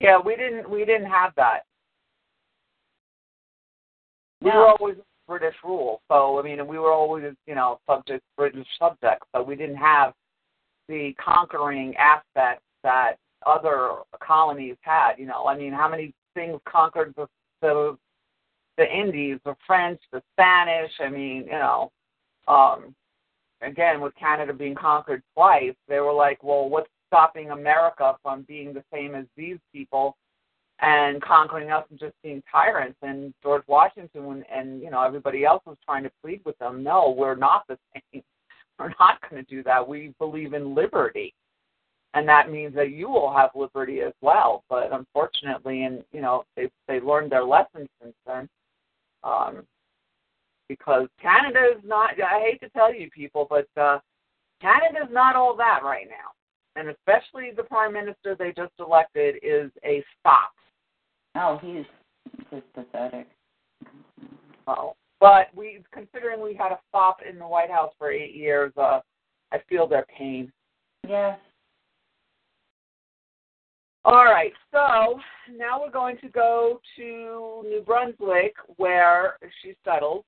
Yeah, we didn't we didn't have that. We No. were always British rule, so I mean, we were always you know subject British subjects, so we didn't have the conquering aspect that other colonies had. You know, I mean, how many things conquered the the, the Indies, the French, the Spanish? I mean, you know, um, again with Canada being conquered twice, they were like, well, what's stopping America from being the same as these people? And conquering us and just being tyrants, and George Washington and, and you know everybody else was trying to plead with them. No, we're not the same we're not going to do that. We believe in liberty, and that means that you will have liberty as well. But unfortunately, and you know, they they learned their lessons since then. Um, because Canada is not. I hate to tell you, people, but uh, Canada is not all that right now, and especially the prime minister they just elected is a stop. Oh, he's just pathetic. Oh, but we, considering we had a stop in the White House for eight years, uh, I feel their pain. Yes. All right, so now we're going to go to New Brunswick, where she settled.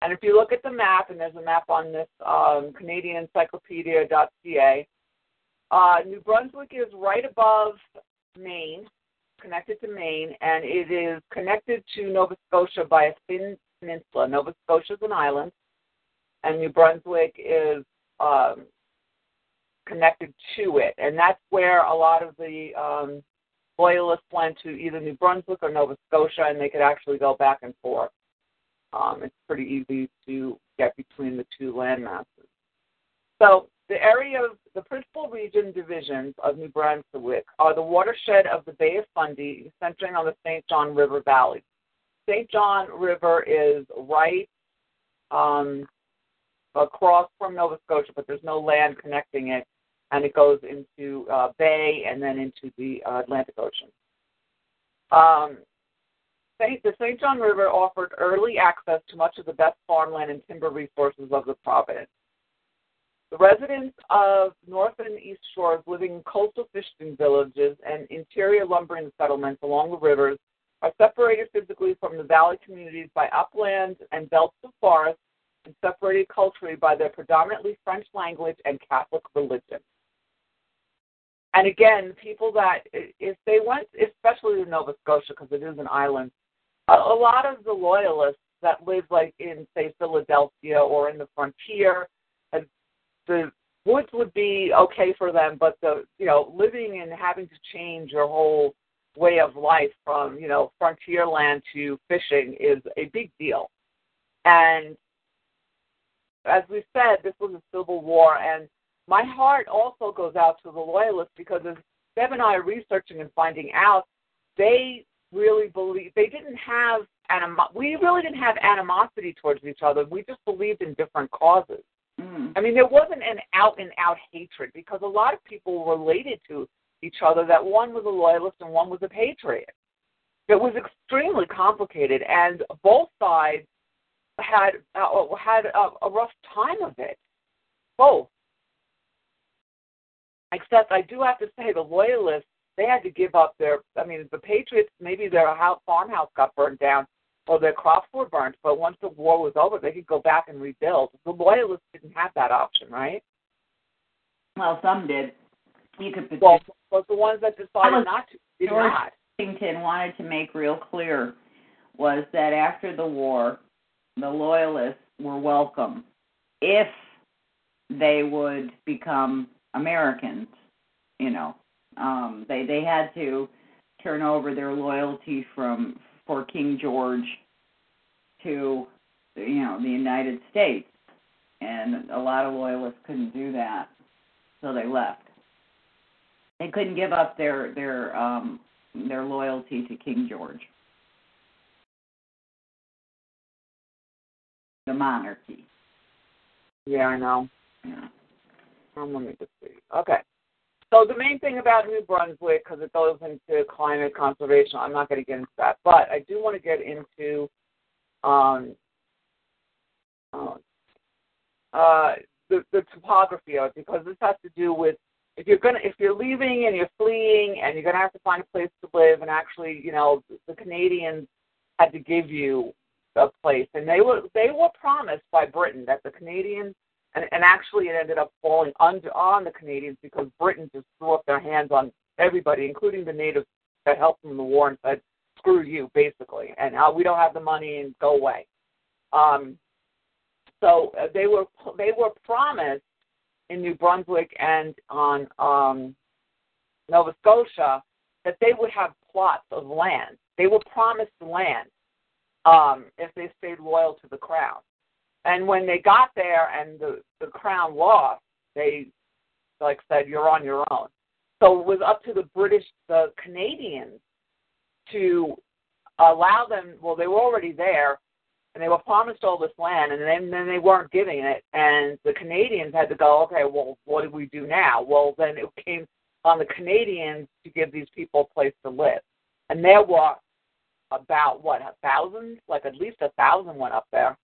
And if you look at the map, and there's a map on this um, CanadianEncyclopedia.ca, uh, New Brunswick is right above Maine, connected to Maine, and it is connected to Nova Scotia by a thin peninsula. Nova Scotia is an island, and New Brunswick is um, connected to it, and that's where a lot of the um, loyalists went to either New Brunswick or Nova Scotia, and they could actually go back and forth. Um, it's pretty easy to get between the two land masses. So the area of the principal region divisions of New Brunswick are the watershed of the Bay of Fundy, centering on the St. John River Valley. St. John River is right um, across from Nova Scotia, but there's no land connecting it, and it goes into uh, Bay and then into the uh, Atlantic Ocean. Um, Saint, the St. John River offered early access to much of the best farmland and timber resources of the province. The residents of north and east shores living in coastal fishing villages and interior lumbering settlements along the rivers are separated physically from the valley communities by uplands and belts of forest and separated culturally by their predominantly French language and Catholic religion. And again, people that, if they went, especially to Nova Scotia, because it is an island, a, a lot of the loyalists that live like in, say, Philadelphia or in the frontier, the woods would be okay for them, but the, you know, living and having to change your whole way of life from, you know, frontier land to fishing is a big deal. And as we said, this was a civil war, and my heart also goes out to the loyalists because as Deb and I are researching and finding out, they really believe they didn't have anim- we really didn't have animosity towards each other. We just believed in different causes. Mm. I mean, there wasn't an out and out hatred because a lot of people related to each other that one was a loyalist and one was a patriot. It was extremely complicated, and both sides had uh, had a, a rough time of it. Both. Except I do have to say the loyalists they had to give up their. I mean, the Patriots maybe their house, farmhouse got burned down or their crops were burnt, but once the war was over, they could go back and rebuild. The loyalists didn't have that option, right? Well, some did. You could Well, but the ones that decided was- not to did George not. Washington wanted to make real clear was that after the war, the loyalists were welcome if they would become Americans. You know, um, they they had to turn over their loyalty from for King George to you know the United States, and a lot of loyalists couldn't do that, so they left. They couldn't give up their their um, their loyalty to King George, the monarchy. Yeah, I know. Yeah. Um, let me just see. Okay. So the main thing about New Brunswick, because it goes into climate conservation, I'm not going to get into that, but I do want to get into um, uh, uh, the, the topography of it, because this has to do with if you're gonna if you're leaving and you're fleeing and you're gonna have to find a place to live, and actually, you know, the Canadians had to give you a place, and they were they were promised by Britain that the Canadians and, and actually it ended up falling under on the Canadians because Britain just threw up their hands on everybody, including the natives that helped them in the war, and said, "Screw you," basically, and uh, we don't have the money and go away. Um, so uh, they were they were promised in New Brunswick and on um, Nova Scotia that they would have plots of land. They were promised land um, if they stayed loyal to the crown. And when they got there and the, the crown lost, they like said, You're on your own. So it was up to the British the Canadians to allow them well, they were already there and they were promised all this land and then then they weren't giving it and the Canadians had to go, Okay, well what do we do now? Well then it came on the Canadians to give these people a place to live. And there were about what, a thousand? Like at least a thousand went up there.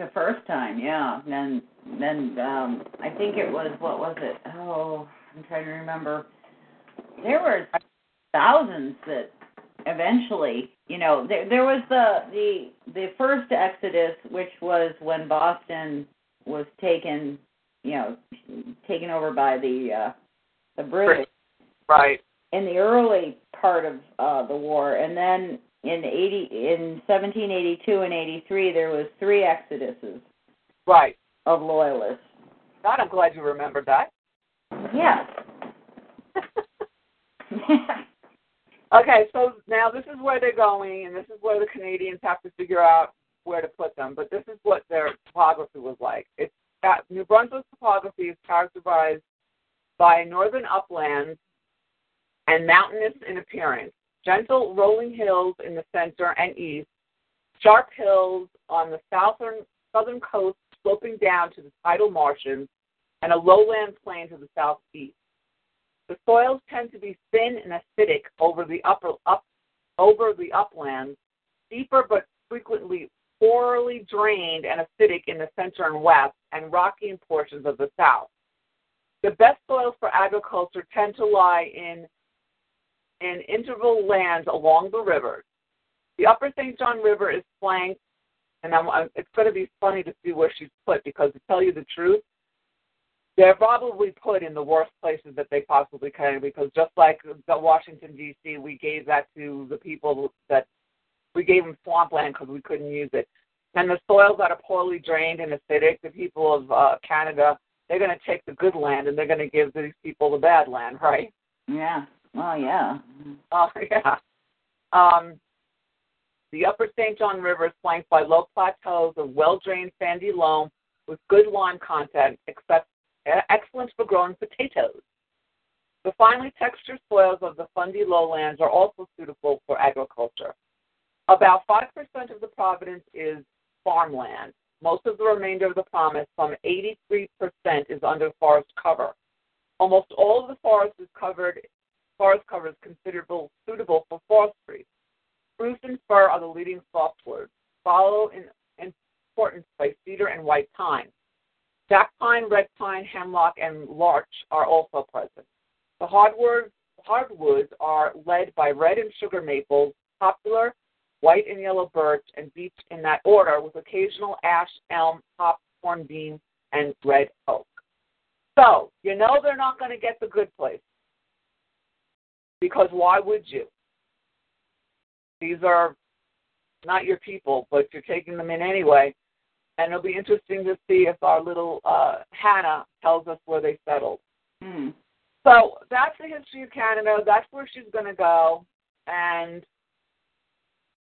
The first time, yeah. Then then um I think it was what was it? Oh, I'm trying to remember. There were thousands that eventually, you know, there there was the the the first exodus which was when Boston was taken, you know, taken over by the uh the British Right. in the early part of uh the war and then in 80 in 1782 and 83 there was three exoduses Right. of loyalists. God, I'm glad you remembered that. Yes. Okay, so now this is where they're going, and this is where the Canadians have to figure out where to put them. But this is what their topography was like. It's uh, New Brunswick's topography is characterized by northern uplands and mountainous in appearance, gentle rolling hills in the center and east, sharp hills on the southern southern coast sloping down to the tidal marshes, and a lowland plain to the southeast. The soils tend to be thin and acidic over the upper up over the uplands, deeper but frequently poorly drained and acidic in the center and west, and rocky in portions of the south. The best soils for agriculture tend to lie in in interval lands along the rivers. The Upper St. John River is flanked, and I'm, I'm, it's going to be funny to see where she's put because to tell you the truth, they're probably put in the worst places that they possibly can because just like the Washington D.C., we gave that to the people that we gave them swampland because we couldn't use it. And the soils that are poorly drained and acidic, the people of uh, Canada, they're going to take the good land and they're going to give these people the bad land, right? Yeah. Well, yeah. Oh, yeah. Um, the upper St. John River is flanked by low plateaus of well drained sandy loam with good lime content, except excellent for growing potatoes. The finely textured soils of the Fundy lowlands are also suitable for agriculture. About 5% of the province is farmland. Most of the remainder of the province, some 83%, is under forest cover. Almost all of the forest is covered forest cover is considerable suitable for forestry. Spruce and fir are the leading softwoods, followed in importance by cedar and white pine. Jack pine, red pine, hemlock, and larch are also present. The hardwoods, hardwoods are led by red and sugar maples, poplar, white and yellow birch, and beech in that order, with occasional ash, elm, hop, hornbeam, and red oak. So, you know they're not going to get the good place. Because why would you? These are not your people, but you're taking them in anyway. And it'll be interesting to see if our little uh, Hannah tells us where they settled. Hmm. So that's the history of Canada. That's where she's going to go. And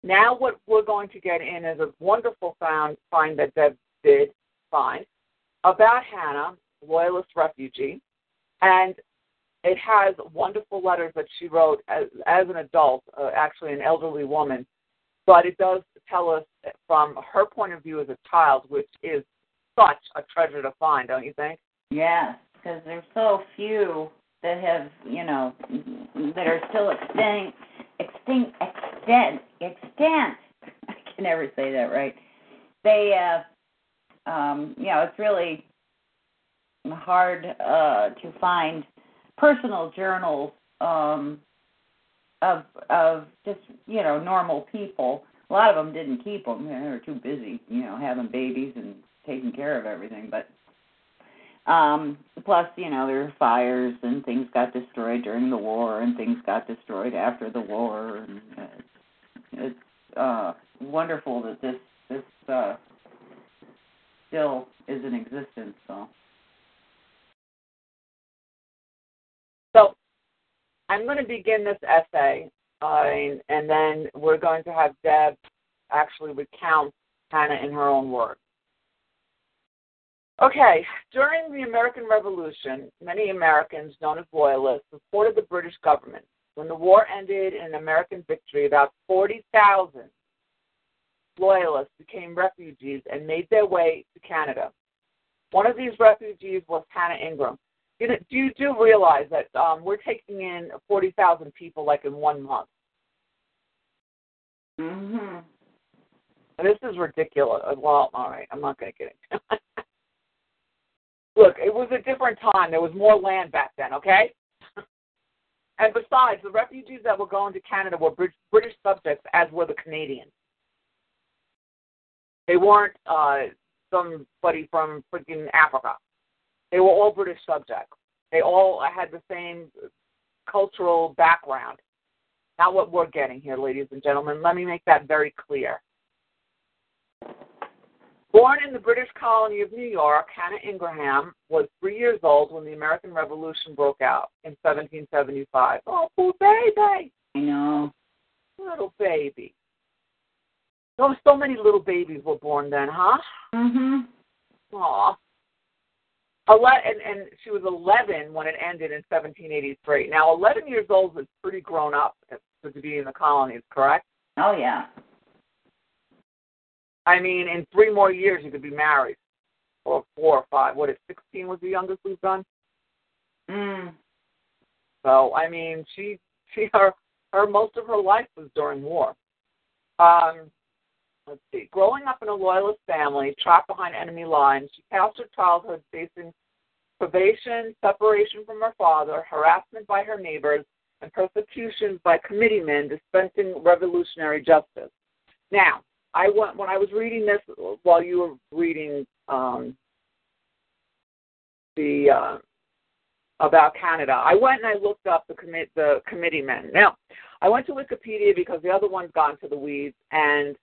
now what we're going to get in is a wonderful find, find that Deb did find about Hannah, loyalist refugee. And it has wonderful letters that she wrote as, as an adult, uh, actually an elderly woman, but it does tell us from her point of view as a child, which is such a treasure to find, don't you think? Yes, because there's so few that have, you know, that are still extinct, extinct, extent, extent. I can never say that right. They, uh, um, you know, it's really hard uh, to find personal journals um, of of just you know normal people. A lot of them didn't keep them; they were too busy, you know, having babies and taking care of everything. But um, plus, you know, there were fires and things got destroyed during the war, and things got destroyed after the war, and it's, it's uh, wonderful that this this uh, still is in existence. So. So I'm going to begin this essay, uh, and, and then we're going to have Deb actually recount Hannah in her own words. Okay, during the American Revolution, many Americans, known as Loyalists, supported the British government. When the war ended in an American victory, about 40,000 Loyalists became refugees and made their way to Canada. One of these refugees was Hannah Ingraham. You do you do realize that um, we're taking in 40,000 people like in one month? Mhm. And this is ridiculous. Well, all right, I'm not going to get into it. Look, it was a different time. There was more land back then, okay? and besides, the refugees that were going to Canada were British, British subjects, as were the Canadians. They weren't uh, somebody from freaking Africa. They were all British subjects. They all had the same cultural background. Not what we're getting here, ladies and gentlemen. Let me make that very clear. Born in the British colony of New York, Hannah Ingraham was three years old when the American Revolution broke out in 1775. Oh, poor baby. I know. Little baby. So, so many little babies were born then, huh? Mm-hmm. Aw. Ele- and, and she was 11 when it ended in 1783. Now, 11 years old is pretty grown up to be in the colonies, correct? Oh yeah. I mean, in three more years, you could be married, or four or five. What, if 16 was the youngest we've done? Mm. So, I mean, she, she, her, her, most of her life was during war. Um, let's see. Growing up in a loyalist family, trapped behind enemy lines, she passed her childhood facing privation, separation from her father, harassment by her neighbors, and persecution by committeemen dispensing revolutionary justice. Now, I went when I was reading this while you were reading um, the uh, about Canada. I went and I looked up the commit the committeemen. Now, I went to Wikipedia because the other one's gone to the weeds, and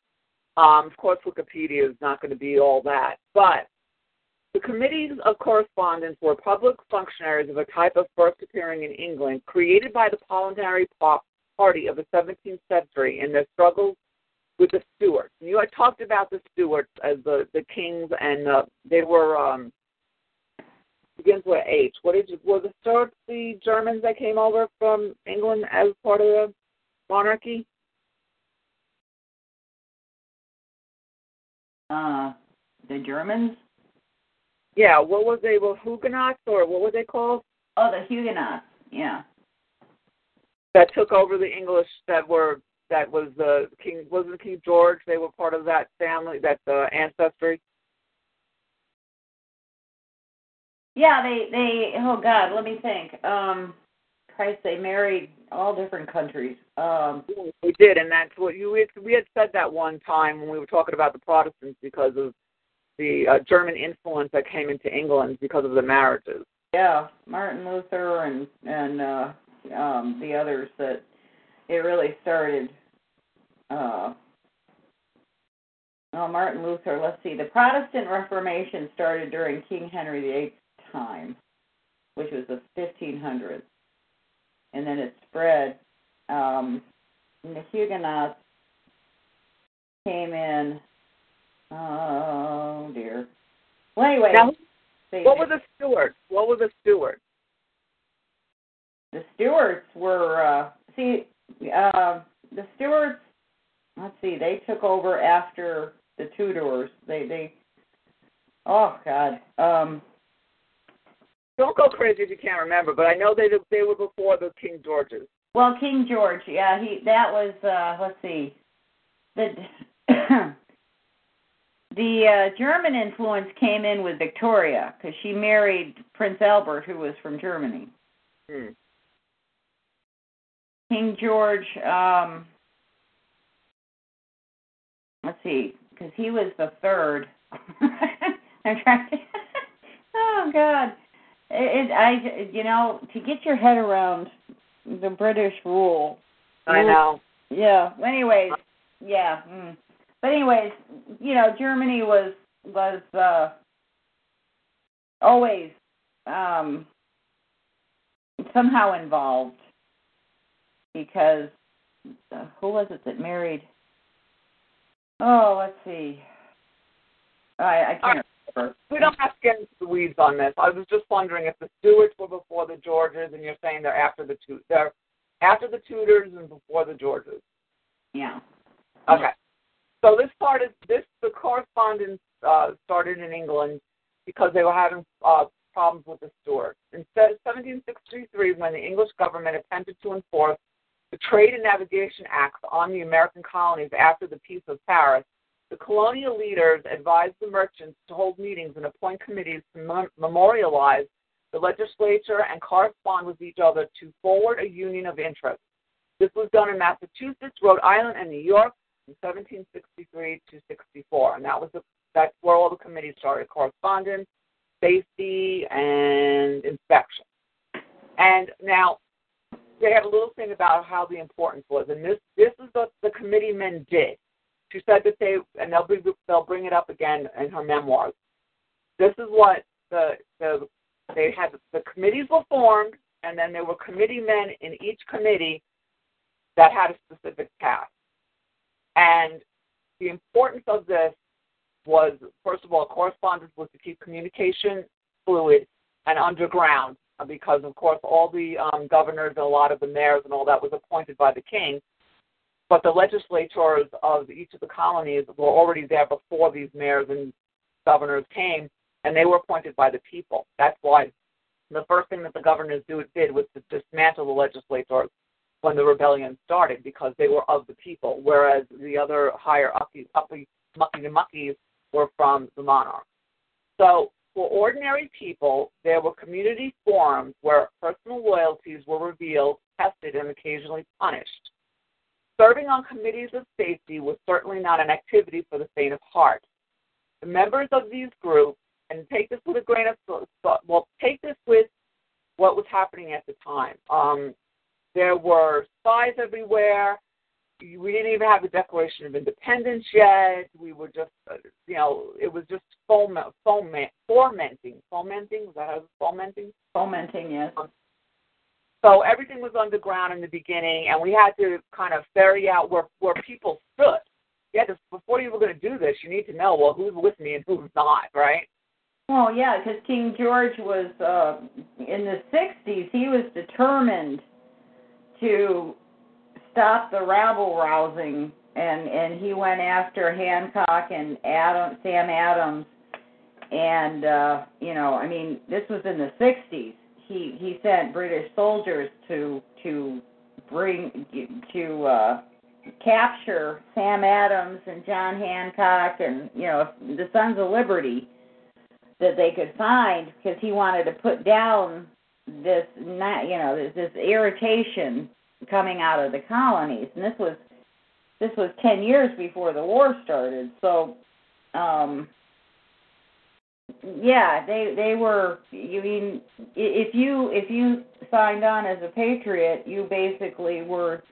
um, of course, Wikipedia is not going to be all that. But the committees of correspondence were public functionaries of a type of first appearing in England, created by the parliamentary party of the 17th century in their struggles with the Stuarts. And you had talked about the Stuarts as the the kings, and uh, they were um, begins with H. What did you? Were the Stuarts the Germans that came over from England as part of the monarchy? Uh, the Germans. Yeah. What was they? Were Huguenots or what were they called? Oh, the Huguenots. Yeah. That took over the English. That were that was the King wasn't King George. They were part of that family, that uh, ancestry. Yeah, they they oh god, let me think. Um Christ, they married all different countries. Um We did, and that's what you had, we had said that one time when we were talking about the Protestants because of the uh, German influence that came into England because of the marriages. Yeah, Martin Luther and and uh um the others that it really started uh Oh, Martin Luther. Let's see. The Protestant Reformation started during King Henry VIII's time, which was the 1500s, and then it spread. Um, and the Huguenots came in. Oh dear. Well, anyway, Now, what were the Stuarts? What were the Stuarts? the Stuarts were uh, see uh, the Stuarts. Let's see, they took over after the Tudors. They they. Oh God. Um, Don't go crazy if you can't remember, but I know they they were before the King Georges. Well, King George, yeah, he that was uh let's see. The the uh German influence came in with Victoria cuz she married Prince Albert who was from Germany. Hmm. King George um let's see cuz he was the third. I'm trying to Oh god. It, I you know, to get your head around the British rule I know. Yeah. Anyways, yeah. Mm. But anyways, you know, Germany was was uh always um somehow involved because uh, who was it that married Oh, let's see. I I can't remember. We don't have to get into the weeds on this. I was just wondering if the Stuarts were before the Georges, and you're saying they're after the two, they're after the Tudors and before the Georges. Yeah. Okay. So this part is this the correspondence uh, started in England because they were having uh, problems with the Stuarts. In 1763, when the English government attempted to enforce the Trade and Navigation Acts on the American colonies after the Peace of Paris, the colonial leaders advised the merchants to hold meetings and appoint committees to mem- memorialize the legislature and correspond with each other to forward a union of interest. This was done in Massachusetts, Rhode Island, and New York from 1763 to 64, and that was the, that's where all the committees started: correspondence, safety, and inspection. And now they had a little thing about how the importance was, and this this is what the committee men did. She said that they, and they'll bring, they'll bring it up again in her memoirs. This is what the the they had the committees were formed, and then there were committee men in each committee that had a specific task. And the importance of this was, first of all, correspondence was to keep communication fluid and underground because, of course, all the um, governors and a lot of the mayors and all that was appointed by the king. But the legislators of each of the colonies were already there before these mayors and governors came, and they were appointed by the people. That's why the first thing that the governors did was to dismantle the legislators when the rebellion started because they were of the people, whereas the other higher uppy, uppy mucky muckies were from the monarch. So for ordinary people, there were community forums where personal loyalties were revealed, tested, and occasionally punished. Serving on committees of safety was certainly not an activity for the faint of heart. The members of these groups, and take this with a grain of salt, well, take this with what was happening at the time. Um, there were spies everywhere we didn't even have the Declaration of Independence yet. We were just, uh, you know, it was just foment, foment, fomenting, fomenting. Was that how it was fomenting? Fomenting, yes. Um, so everything was underground in the beginning, and we had to kind of ferry out where where people stood. Yeah, before you were going to do this, you need to know well who's with me and who's not, right? Well, yeah, because King George was uh, in the '60s. He was determined to stop the rabble rousing and and he went after Hancock and Adam Sam Adams and uh you know I mean this was in the 60s he he sent British soldiers to to bring to uh capture Sam Adams and John Hancock and you know the Sons of Liberty that they could find because he wanted to put down this not you know this, this irritation coming out of the colonies, and this was this was ten years before the war started. So, um, yeah, they they were. You mean if you if you signed on as a patriot, you basically were.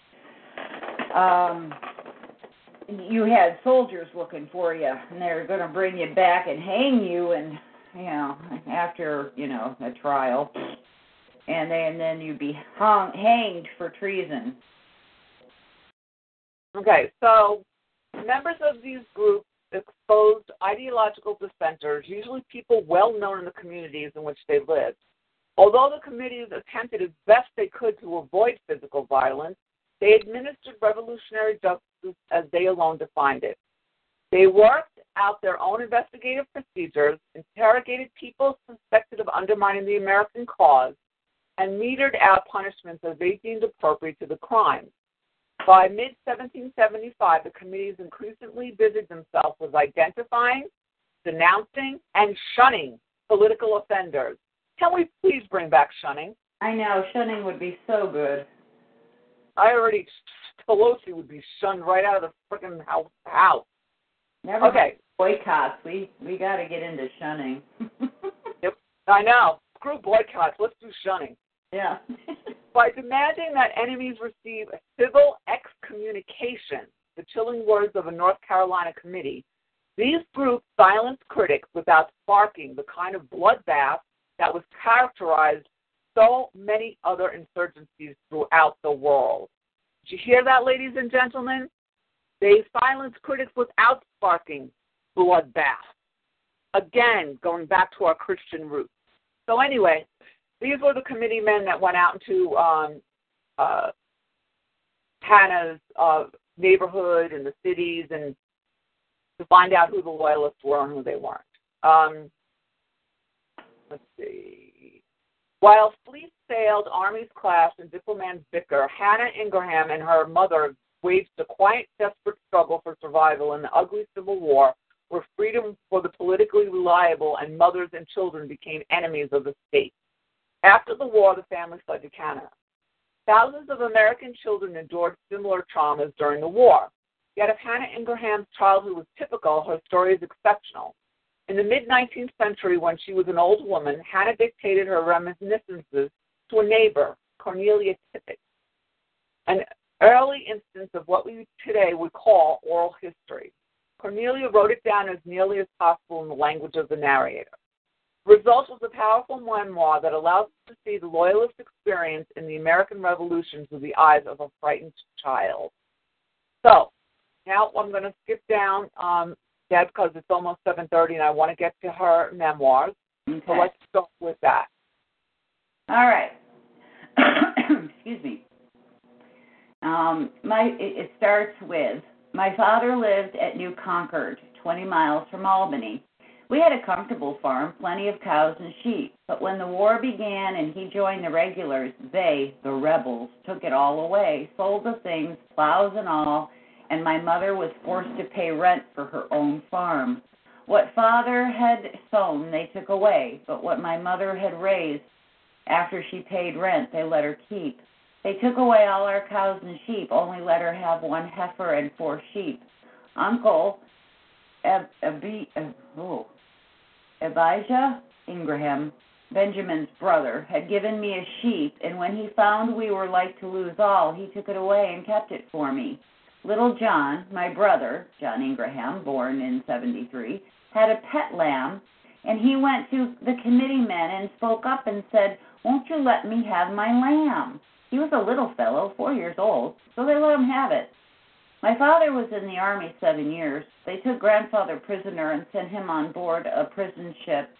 Um, you had soldiers looking for you, and they're going to bring you back and hang you, and you know after you know a trial and then, and then you'd be hung, hanged for treason. Okay, so members of these groups exposed ideological dissenters, usually people well known in the communities in which they lived. Although the committees attempted as best they could to avoid physical violence, they administered revolutionary justice as they alone defined it. They worked out their own investigative procedures, interrogated people suspected of undermining the American cause, and metered out punishments as they deemed appropriate to the crime. By mid 1775, the committees increasingly busied themselves with identifying, denouncing, and shunning political offenders. Can we please bring back shunning? I know, shunning would be so good. I already, Pelosi would be shunned right out of the freaking house. house. Never okay. boycotts. We we got to get into shunning. yep, I know. Screw boycotts. Let's do shunning. Yeah. By demanding that enemies receive a civil excommunication, the chilling words of a North Carolina committee, these groups silenced critics without sparking the kind of bloodbath that was characterized so many other insurgencies throughout the world. Did you hear that, ladies and gentlemen? They silenced critics without sparking bloodbath. Again, going back to our Christian roots. So, anyway, these were the committee men that went out into um, uh, Hannah's uh, neighborhood and the cities and to find out who the loyalists were and who they weren't. Um, let's see. While fleets sailed, armies clashed, and diplomats bicker, Hannah Ingraham and her mother waged a quiet, desperate struggle for survival in the ugly civil war where freedom for the politically reliable and mothers and children became enemies of the state. After the war, the family fled to Canada. Thousands of American children endured similar traumas during the war. Yet, if Hannah Ingraham's childhood was typical, her story is exceptional. In the mid 19th century, when she was an old woman, Hannah dictated her reminiscences to a neighbor, Cornelia Tippett, an early instance of what we today would call oral history. Cornelia wrote it down as nearly as possible in the language of the narrator. Result was a powerful memoir that allows us to see the Loyalist experience in the American Revolution through the eyes of a frightened child. So, now I'm going to skip down, um, Deb, because it's almost 7:30, and I want to get to her memoirs. Okay. So let's start with that. All right. Excuse me. Um, my it, it starts with my father lived at New Concord, 20 miles from Albany. We had a comfortable farm, plenty of cows and sheep. But when the war began and he joined the regulars, they, the rebels, took it all away, sold the things, plows and all, and my mother was forced to pay rent for her own farm. What father had sown, they took away, but what my mother had raised, after she paid rent, they let her keep. They took away all our cows and sheep, only let her have one heifer and four sheep. Uncle Ab- Abi- uh, oh, Abijah Ingraham, Benjamin's brother, had given me a sheep, and when he found we were like to lose all, he took it away and kept it for me. Little John, my brother, John Ingraham, born in 73, had a pet lamb, and he went to the committee men and spoke up and said, Won't you let me have my lamb? He was a little fellow, four years old, so they let him have it. My father was in the army seven years. They took grandfather prisoner and sent him on board a prison ship.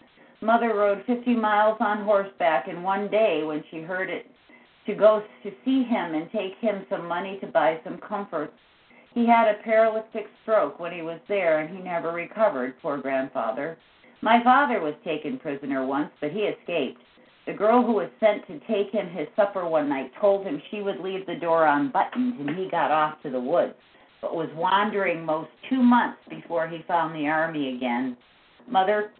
Mother rode 50 miles on horseback in one day when she heard it to go to see him and take him some money to buy some comforts. He had a paralytic stroke when he was there and he never recovered, poor grandfather. My father was taken prisoner once, but he escaped. The girl who was sent to take him his supper one night told him she would leave the door unbuttoned, and he got off to the woods, but was wandering most two months before he found the army again. Mother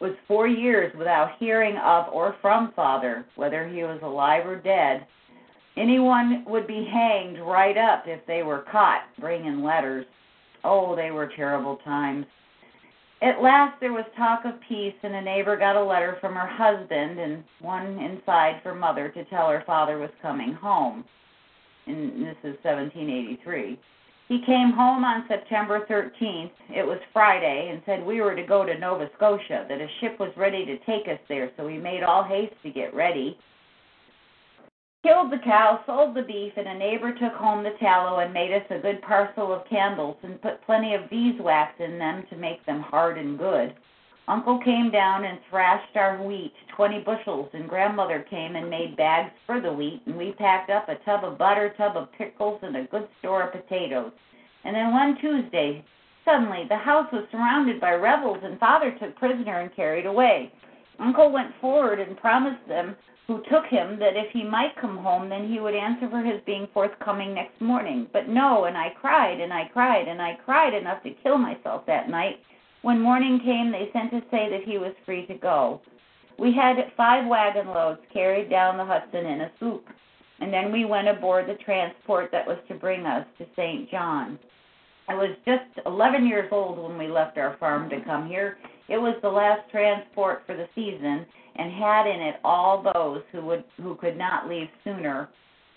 was four years without hearing of or from father, whether he was alive or dead. Anyone would be hanged right up if they were caught bringing letters. Oh, they were terrible times. At last there was talk of peace, and a neighbor got a letter from her husband and one inside for mother to tell her father was coming home. And this is 1783. He came home on September 13th. It was Friday, and said we were to go to Nova Scotia, that a ship was ready to take us there, so we made all haste to get ready. Killed the cow, sold the beef, and a neighbor took home the tallow and made us a good parcel of candles and put plenty of beeswax in them to make them hard and good. Uncle came down and thrashed our wheat, twenty bushels, and grandmother came and made bags for the wheat, and we packed up a tub of butter, tub of pickles, and a good store of potatoes. And then one Tuesday, suddenly the house was surrounded by rebels, and father took prisoner and carried away. Uncle went forward and promised them who took him that if he might come home, then he would answer for his being forthcoming next morning. But no, and I cried and I cried and I cried enough to kill myself that night. When morning came, they sent to say that he was free to go. We had five wagon loads carried down the Hudson in a sloop, and then we went aboard the transport that was to bring us to St. John. I was just 11 years old when we left our farm to come here. It was the last transport for the season and had in it all those who would who could not leave sooner.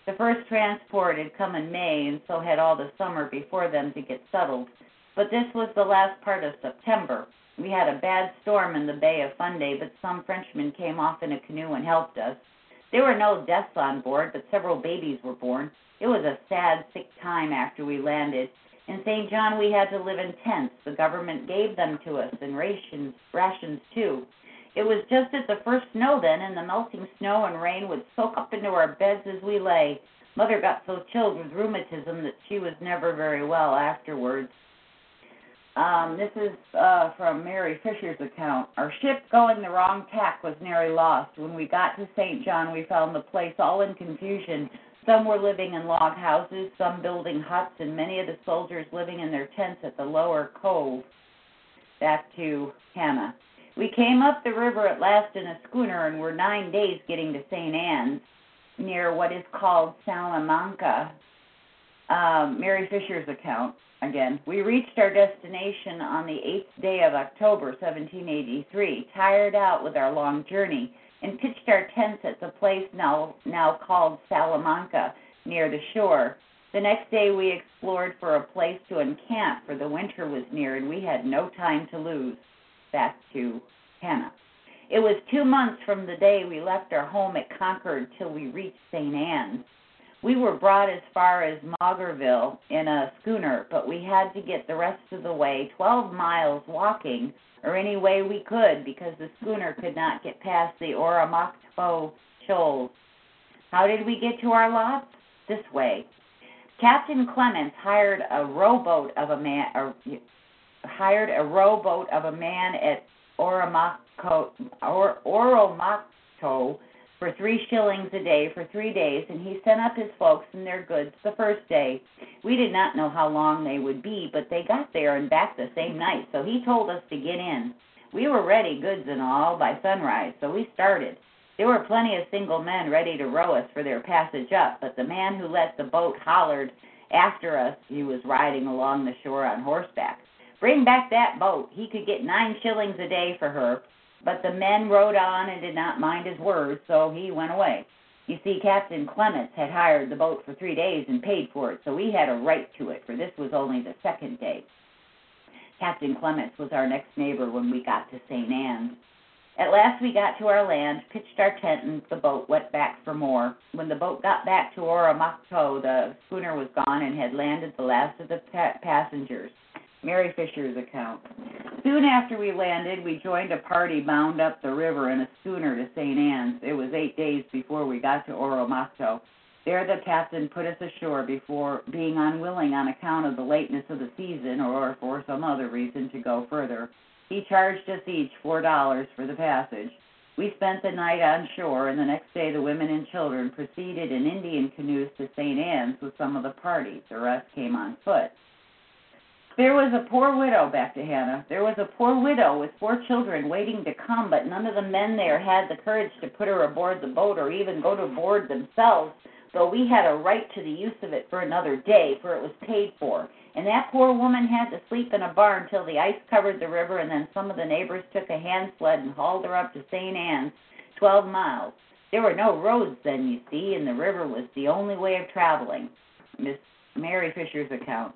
The first transport had come in May and so had all the summer before them to get settled. But this was the last part of September. We had a bad storm in the Bay of Fundy, but some Frenchmen came off in a canoe and helped us. There were no deaths on board, but several babies were born. It was a sad, sick time after we landed. In St. John, we had to live in tents. The government gave them to us, and rations, rations too. It was just at the first snow then, and the melting snow and rain would soak up into our beds as we lay. Mother got so chilled with rheumatism that she was never very well afterwards. Um, this is uh, from Mary Fisher's account. Our ship going the wrong tack was nearly lost. When we got to St. John, we found the place all in confusion. Some were living in log houses, some building huts, and many of the soldiers living in their tents at the lower cove. Back to Hannah. We came up the river at last in a schooner and were nine days getting to St. Anne's, near what is called Salamanca. Um, Mary Fisher's account again. We reached our destination on the eighth day of October, 1783, tired out with our long journey, and pitched our tents at the place now now called Salamanca, near the shore. The next day we explored for a place to encamp, for the winter was near and we had no time to lose. Back to Hannah. It was two months from the day we left our home at Concord till we reached St. Anne's. We were brought as far as Maugerville in a schooner, but we had to get the rest of the way 12 miles walking or any way we could because the schooner could not get past the Oromocto shoals. How did we get to our lots? This way. Captain Clements hired a rowboat of a man, or, hired a rowboat of a man at Oromocto, or, Oromocto for three shillings a day for three days, and he sent up his folks and their goods the first day. We did not know how long they would be, but they got there and back the same night, so he told us to get in. We were ready, goods and all, by sunrise, so we started. There were plenty of single men ready to row us for their passage up, but the man who let the boat hollered after us, he was riding along the shore on horseback. Bring back that boat. He could get nine shillings a day for her. But the men rode on and did not mind his words, so he went away. You see, Captain Clements had hired the boat for three days and paid for it, so we had a right to it, for this was only the second day. Captain Clements was our next neighbor when we got to St. Anne's. At last we got to our land, pitched our tent, and the boat went back for more. When the boat got back to Oromocto, the schooner was gone and had landed the last of the pa- passengers. Mary Fisher's account. Soon after we landed, we joined a party bound up the river in a schooner to St. Anne's. It was eight days before we got to Oromocto. There the captain put us ashore before being unwilling on account of the lateness of the season or for some other reason to go further. He charged us each four dollars for the passage. We spent the night on shore, and the next day the women and children proceeded in Indian canoes to St. Anne's with some of the party. The rest came on foot. There was a poor widow, back to Hannah. There was a poor widow with four children waiting to come, but none of the men there had the courage to put her aboard the boat or even go to board themselves, though we had a right to the use of it for another day, for it was paid for. And that poor woman had to sleep in a barn till the ice covered the river, and then some of the neighbors took a hand sled and hauled her up to St. Anne's, twelve miles. There were no roads then, you see, and the river was the only way of traveling. Miss Mary Fisher's account.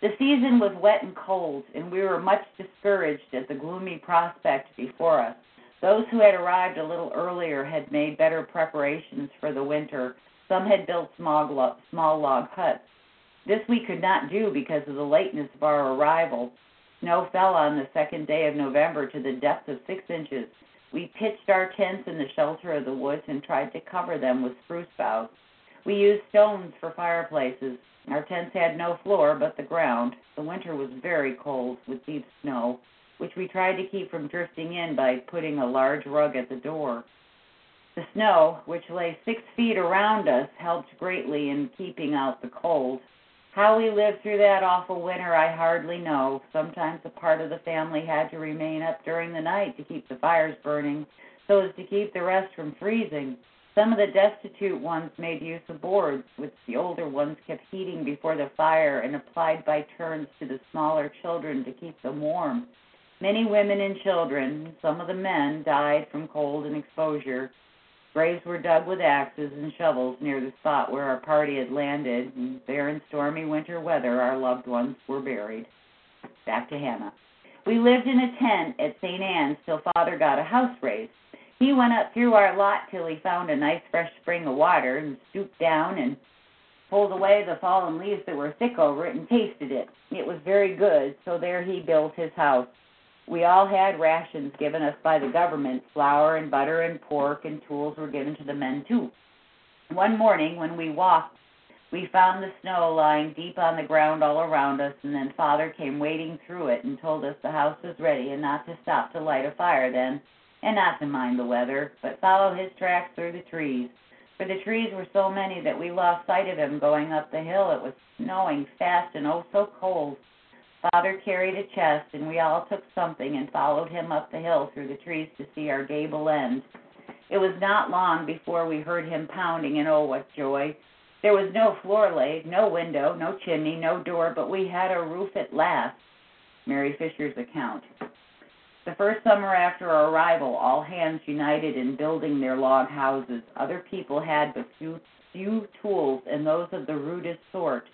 The season was wet and cold, and we were much discouraged at the gloomy prospect before us. Those who had arrived a little earlier had made better preparations for the winter. Some had built small small log huts. This we could not do because of the lateness of our arrival. Snow fell on the second day of November to the depth of six inches. We pitched our tents in the shelter of the woods and tried to cover them with spruce boughs. We used stones for fireplaces. Our tents had no floor but the ground. The winter was very cold with deep snow, which we tried to keep from drifting in by putting a large rug at the door. The snow, which lay six feet around us, helped greatly in keeping out the cold. How we lived through that awful winter, I hardly know. Sometimes a part of the family had to remain up during the night to keep the fires burning, so as to keep the rest from freezing. Some of the destitute ones made use of boards, which the older ones kept heating before the fire and applied by turns to the smaller children to keep them warm. Many women and children, some of the men, died from cold and exposure. Graves were dug with axes and shovels near the spot where our party had landed, and there in stormy winter weather our loved ones were buried. Back to Hannah. We lived in a tent at St. Anne's till Father got a house raised. He went up through our lot till he found a nice fresh spring of water and stooped down and pulled away the fallen leaves that were thick over it and tasted it. It was very good, so there he built his house. We all had rations given us by the government. Flour and butter and pork and tools were given to the men too. One morning when we walked, we found the snow lying deep on the ground all around us, and then Father came wading through it and told us the house was ready and not to stop to light a fire then and not to mind the weather, but follow his tracks through the trees. For the trees were so many that we lost sight of him going up the hill. It was snowing fast and oh so cold. Father carried a chest, and we all took something and followed him up the hill through the trees to see our gable end. It was not long before we heard him pounding, and oh, what joy! There was no floor laid, no window, no chimney, no door, but we had a roof at last. Mary Fisher's account. The first summer after our arrival, all hands united in building their log houses. Other people had but few, few tools, and those of the rudest sort.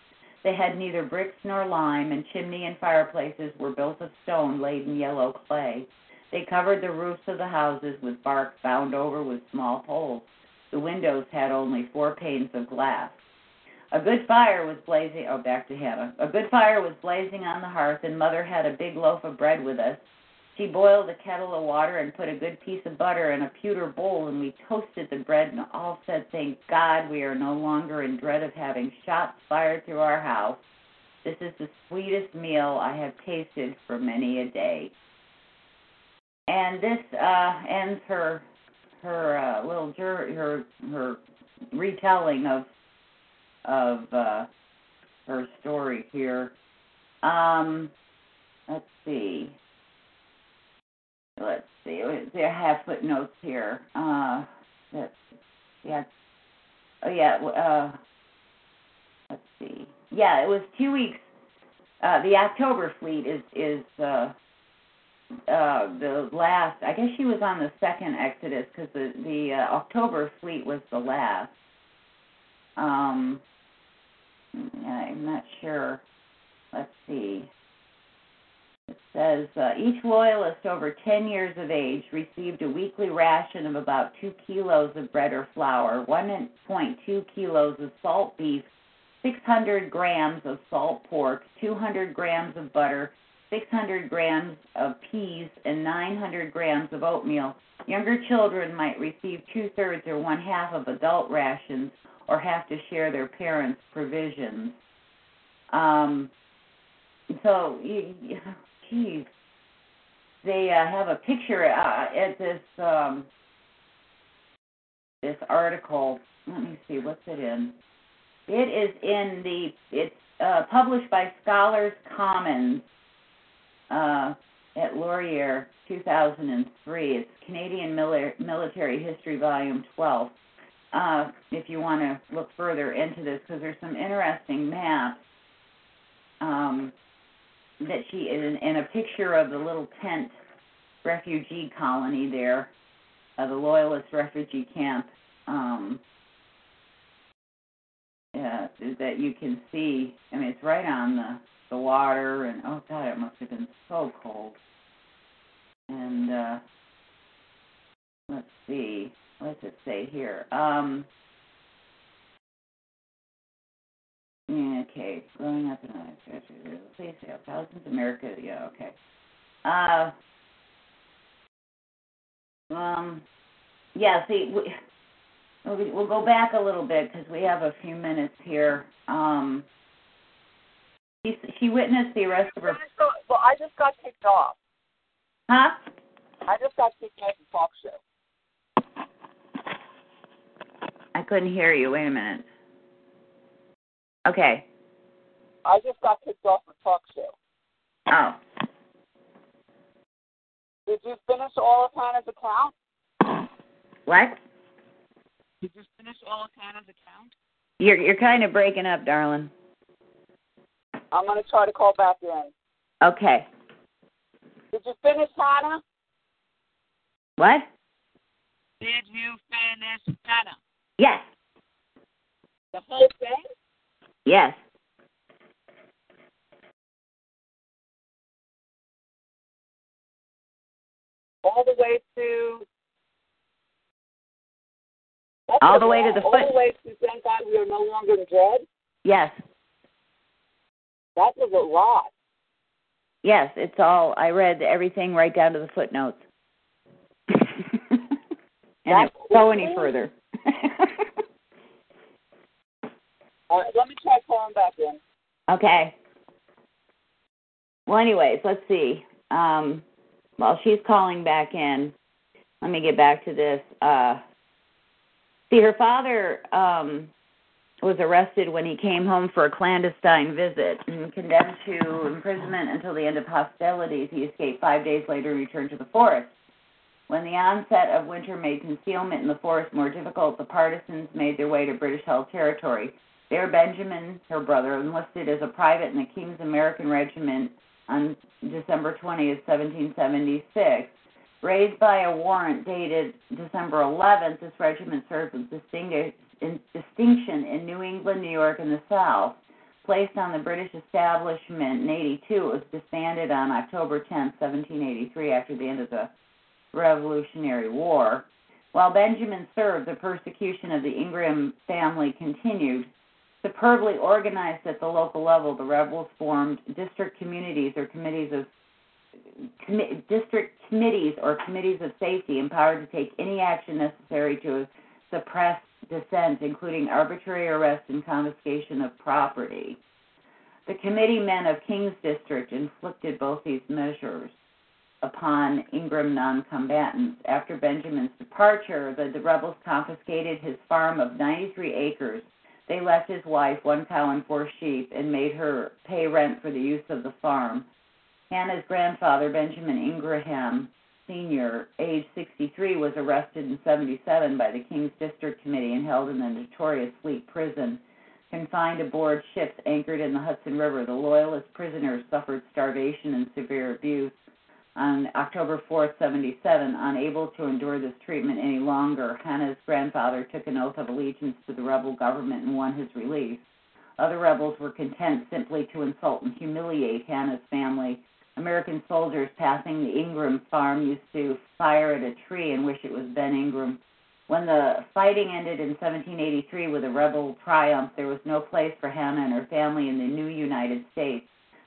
They had neither bricks nor lime, and chimney and fireplaces were built of stone laid in yellow clay. They covered the roofs of the houses with bark bound over with small poles. The windows had only four panes of glass. A good fire was blazing. Oh, back to Hannah. A good fire was blazing on the hearth, and Mother had a big loaf of bread with us. She boiled a kettle of water and put a good piece of butter in a pewter bowl, and we toasted the bread and all said, Thank God we are no longer in dread of having shots fired through our house. This is the sweetest meal I have tasted for many a day. And this uh, ends her her uh, little jur- her her retelling of of uh, her story here. Um, let's see. Let's see. There have footnotes here. Uh, yeah. Oh yeah. Uh, let's see. Yeah, it was two weeks. Uh, the October fleet is is uh, uh, the last. I guess she was on the second Exodus because the the uh, October fleet was the last. Um, I'm not sure. Let's see. It says uh, each loyalist over 10 years of age received a weekly ration of about 2 kilos of bread or flour, 1.2 kilos of salt beef, 600 grams of salt pork, 200 grams of butter, 600 grams of peas, and 900 grams of oatmeal. Younger children might receive two thirds or one half of adult rations or have to share their parents' provisions. Um, so, they uh, have a picture uh, at this um, this article. Let me see, what's it in? It is in the. It's uh, published by Scholars Commons uh, at Laurier, 2003. It's Canadian Mil- Military History, Volume 12 uh, if you want to look further into this, because there's some interesting maps um, that she and, and a picture of the little tent refugee colony there, uh, the Loyalist refugee camp. Um, yeah, that you can see. I mean, it's right on the the water, and oh god, it must have been so cold. And uh, let's see what does it say here? Um, yeah, okay, growing up in a please say thousands of America. Yeah, okay. Uh, um, yeah. See, we, we'll go back a little bit because we have a few minutes here. Um, she, she witnessed the arrest of her. Well, I just got kicked off. Huh? I just got kicked off the talk show. I couldn't hear you. Wait a minute. Okay. I just got kicked off the talk show. Oh. Did you finish all of Hannah's account? What? Did you finish all of Hannah's account? You're you're kind of breaking up, darling. I'm gonna try to call back in. Okay. Did you finish Hannah? What? Did you finish Hannah? Yes. The whole thing? Yes. All the way to. All the way to the All foot- the way to thank God we are no longer in dread. Yes. That was a lot. Yes, it's all I read everything right down to the footnotes. and That's it won't go any further. All right, let me try calling back in. okay. Well anyways, let's see. Um while she's calling back in, let me get back to this. Uh see her father um was arrested when he came home for a clandestine visit and condemned to imprisonment until the end of hostilities. He escaped five days later and returned to the forest. When the onset of winter made concealment in the forest more difficult, the partisans made their way to British held territory. There, Benjamin, her brother, enlisted as a private in the King's American Regiment on December 20th, 1776. Raised by a warrant dated December 11th, this regiment served with distinction in New England, New York, and the South. Placed on the British establishment in 82, it was disbanded on October 10, 1783, after the end of the Revolutionary War. While Benjamin served, the persecution of the Ingraham family continued. Superbly organized at the local level, the rebels formed district communities or committees of commi- district committees or committees of safety empowered to take any action necessary to suppress dissent, including arbitrary arrest and confiscation of property. The committee men of King's District inflicted both these measures upon Ingraham non-combatants. After Benjamin's departure, the, the rebels confiscated his farm of 93 acres. They left his wife, one cow, and four sheep, and made her pay rent for the use of the farm. Hannah's grandfather, Benjamin Ingraham Sr., age 63, was arrested in 77 by the King's District Committee and held in the notorious Fleet Prison. Confined aboard ships anchored in the Hudson River, the Loyalist prisoners suffered starvation and severe abuse on October 4, 77, unable to endure this treatment any longer, Hannah's grandfather took an oath of allegiance to the rebel government and won his release. Other rebels were content simply to insult and humiliate Hannah's family. American soldiers passing the Ingraham farm used to fire at a tree and wish it was Ben Ingraham. When the fighting ended in 1783 with a rebel triumph, there was no place for Hannah and her family in the new United States.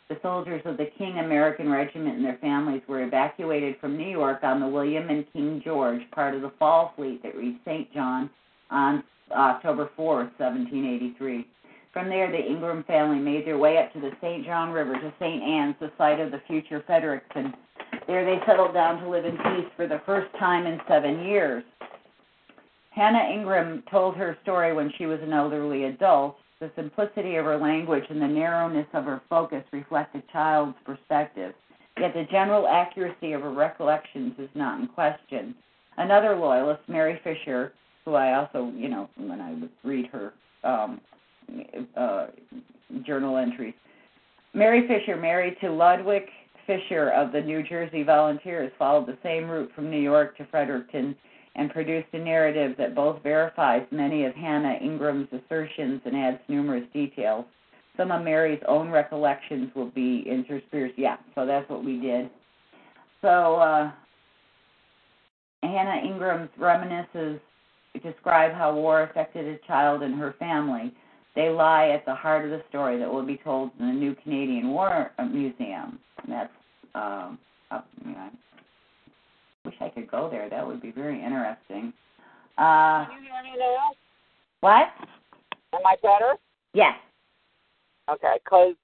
The soldiers of the King American Regiment and their families were evacuated from New York on the William and King George, part of the fall fleet that reached St. John on October 4, 1783. From there, the Ingraham family made their way up to the St. John River to St. Anne's, the site of the future Fredericton. There they settled down to live in peace for the first time in seven years. Hannah Ingraham told her story when she was an elderly adult. The simplicity of her language and the narrowness of her focus reflect a child's perspective. Yet the general accuracy of her recollections is not in question. Another loyalist, Mary Fisher, who I also, you know, when I would read her um, uh, journal entries, Mary Fisher, married to Ludwig Fisher of the New Jersey Volunteers, followed the same route from New York to Fredericton and produced a narrative that both verifies many of Hannah Ingraham's assertions and adds numerous details. Some of Mary's own recollections will be interspersed. Yeah, so that's what we did. So uh, Hannah Ingraham's reminiscences describe how war affected a child and her family. They lie at the heart of the story that will be told in the new Canadian War Museum. And that's um, up, I could go there. That would be very interesting. Uh, Can you hear me now? what? Am I better? Yes. Okay, 'cause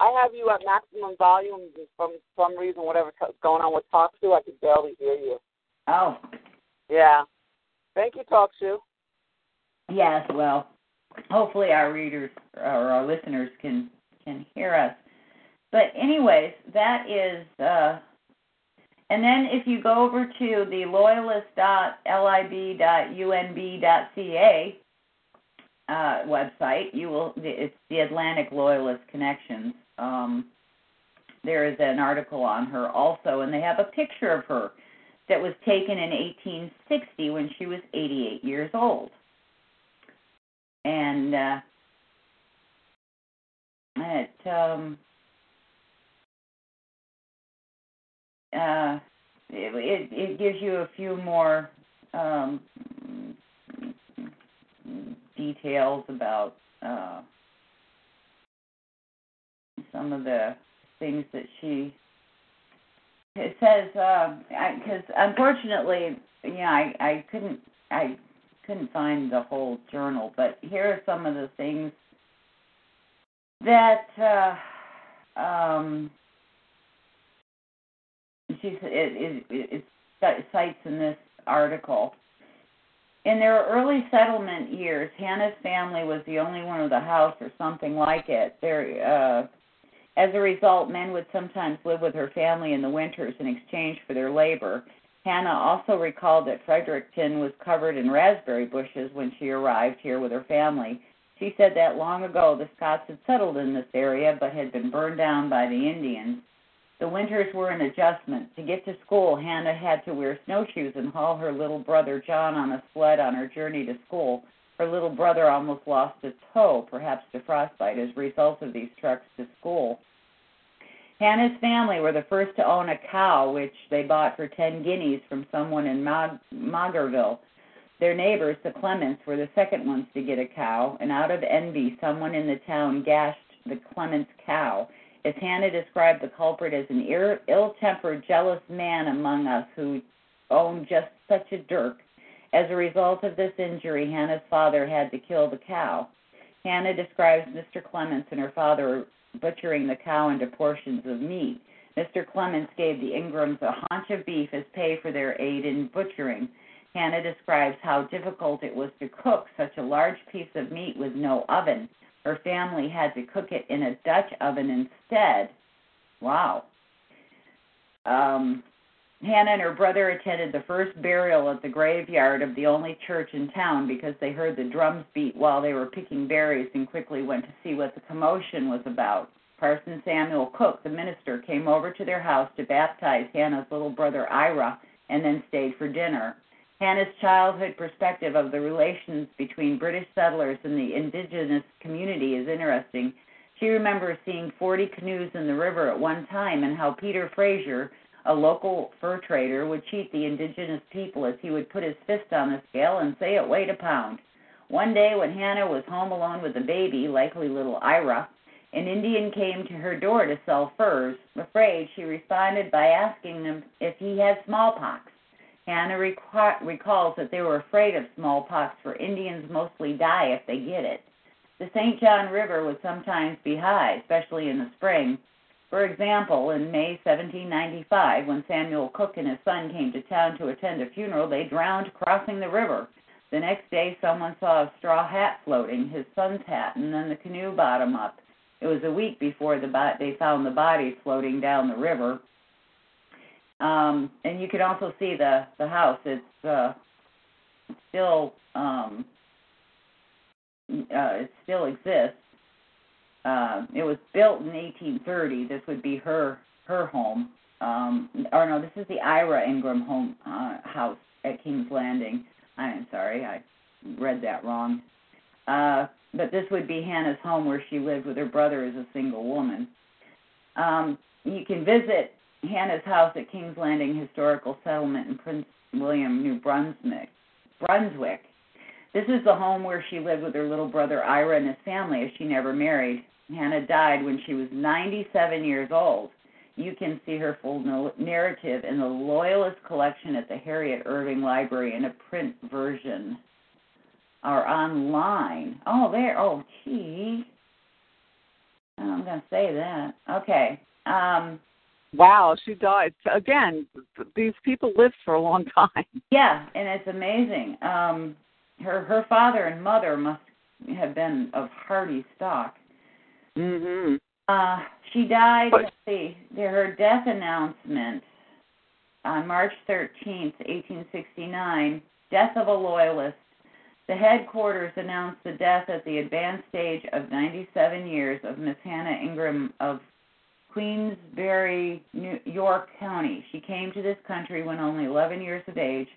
I have you at maximum volume and from some reason, whatever's going on with TalkShoe, I can barely hear you. Oh, Yeah. Thank you, TalkShoe. yes. Well, hopefully our readers or our listeners can can hear us. But anyways, that is. Uh, and then if you go over to the loyalist.lib.unb.ca uh, website, you will. It's the Atlantic Loyalist Connections. Um, there is an article on her also, and they have a picture of her that was taken in 1860 when she was 88 years old. And uh, it um, uh, it, it it gives you a few more um, details about uh, some of the things that she it says because unfortunately yeah I, I couldn't I couldn't find the whole journal but here are some of the things that uh, um, she it, it, it, it cites in this article. In their early settlement years, Hannah's family was the only one with a house or something like it. There, uh, as a result, men would sometimes live with her family in the winters in exchange for their labor. Hannah also recalled that Fredericton was covered in raspberry bushes when she arrived here with her family. She said that long ago the Scots had settled in this area but had been burned down by the Indians. The winters were an adjustment. To get to school, Hannah had to wear snowshoes and haul her little brother John on a sled on her journey to school. Her little brother almost lost a toe, perhaps to frostbite, as a result of these treks to school. Hannah's family were the first to own a cow, which they bought for 10 guineas from someone in Mag- Maugerville. Their neighbors, the Clements, were the second ones to get a cow, and out of envy, someone in the town gashed the Clements' cow. As Hannah described the culprit as an ill-tempered, jealous man among us who owned just such a dirk. As a result of this injury, Hannah's father had to kill the cow. Hannah describes Mr. Clements and her father butchering the cow into portions of meat. Mr. Clements gave the Ingrahams a haunch of beef as pay for their aid in butchering. Hannah describes how difficult it was to cook such a large piece of meat with no oven. Her family had to cook it in a Dutch oven instead. Wow. Um, Hannah and her brother attended the first burial at the graveyard of the only church in town because they heard the drums beat while they were picking berries and quickly went to see what the commotion was about. Parson Samuel Cooke, the minister, came over to their house to baptize Hannah's little brother Ira and then stayed for dinner. Hannah's childhood perspective of the relations between British settlers and the indigenous community is interesting. She remembers seeing 40 canoes in the river at one time and how Peter Fraser, a local fur trader, would cheat the indigenous people as he would put his fist on the scale and say it weighed a pound. One day, when Hannah was home alone with a baby, likely little Ira, an Indian came to her door to sell furs. Afraid, she responded by asking him if he had smallpox. Hannah reca- recalls that they were afraid of smallpox, for Indians mostly die if they get it. The St. John River would sometimes be high, especially in the spring. For example, in May 1795, when Samuel Cooke and his son came to town to attend a funeral, they drowned crossing the river. The next day, someone saw a straw hat floating, his son's hat, and then the canoe bottom up. It was a week before the bo- they found the bodies floating down the river. Um, and you can also see the the house. It's uh, still um, uh, it still exists. Uh, it was built in 1830. This would be her her home. Um, or no, this is the Ira Ingraham home uh, house at King's Landing. I'm sorry, I read that wrong. Uh, but this would be Hannah's home where she lived with her brother as a single woman. Um, you can visit Hannah's house at King's Landing Historical Settlement in Prince William, New Brunswick. Brunswick. This is the home where she lived with her little brother Ira and his family as she never married. Hannah died when she was 97 years old. You can see her full narrative in the Loyalist collection at the Harriet Irving Library in a print version or online. Oh, there. Oh, gee. I'm going to say that. Okay. Um, wow, she died. Again, these people lived for a long time. Yeah, and it's amazing. Um, her her father and mother must have been of hardy stock. Mhm. Uh, she died. But, let's see. Her death announcement on March 13th, 1869. Death of a loyalist. The headquarters announced the death at the advanced stage of 97 years of Miss Hannah Ingraham of Queensbury, New York County. She came to this country when only 11 years of age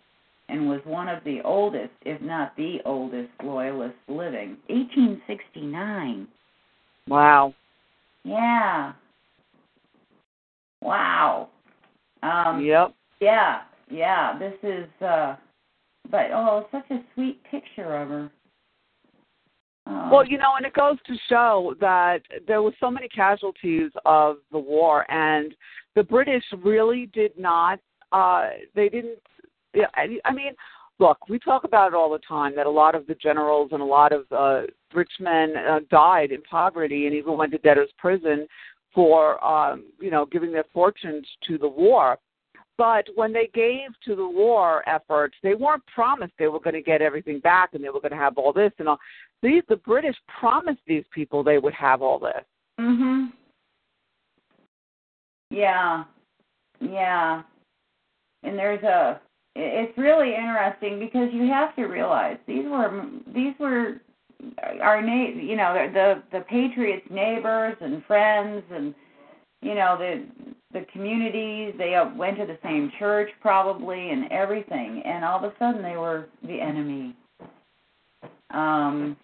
and was one of the oldest, if not the oldest, loyalists living. 1869. Wow. Yeah. Wow. Um, yep. Yeah, yeah. This is uh, but oh, such a sweet picture of her. Um, well, you know, and it goes to show that there were so many casualties of the war, and the British really did not. Uh, they didn't. Yeah, I mean, look, we talk about it all the time that a lot of the generals and a lot of uh, rich men uh, died in poverty and even went to debtor's prison for, um, you know, giving their fortunes to the war. But when they gave to the war efforts, they weren't promised they were going to get everything back and they were going to have all this and all. These the British promised these people they would have all this. Mhm. Yeah. Yeah. And there's a it's really interesting because you have to realize these were these were our na- you know the the patriots neighbors and friends and you know the the communities they went to the same church probably and everything and all of a sudden they were the enemy. Um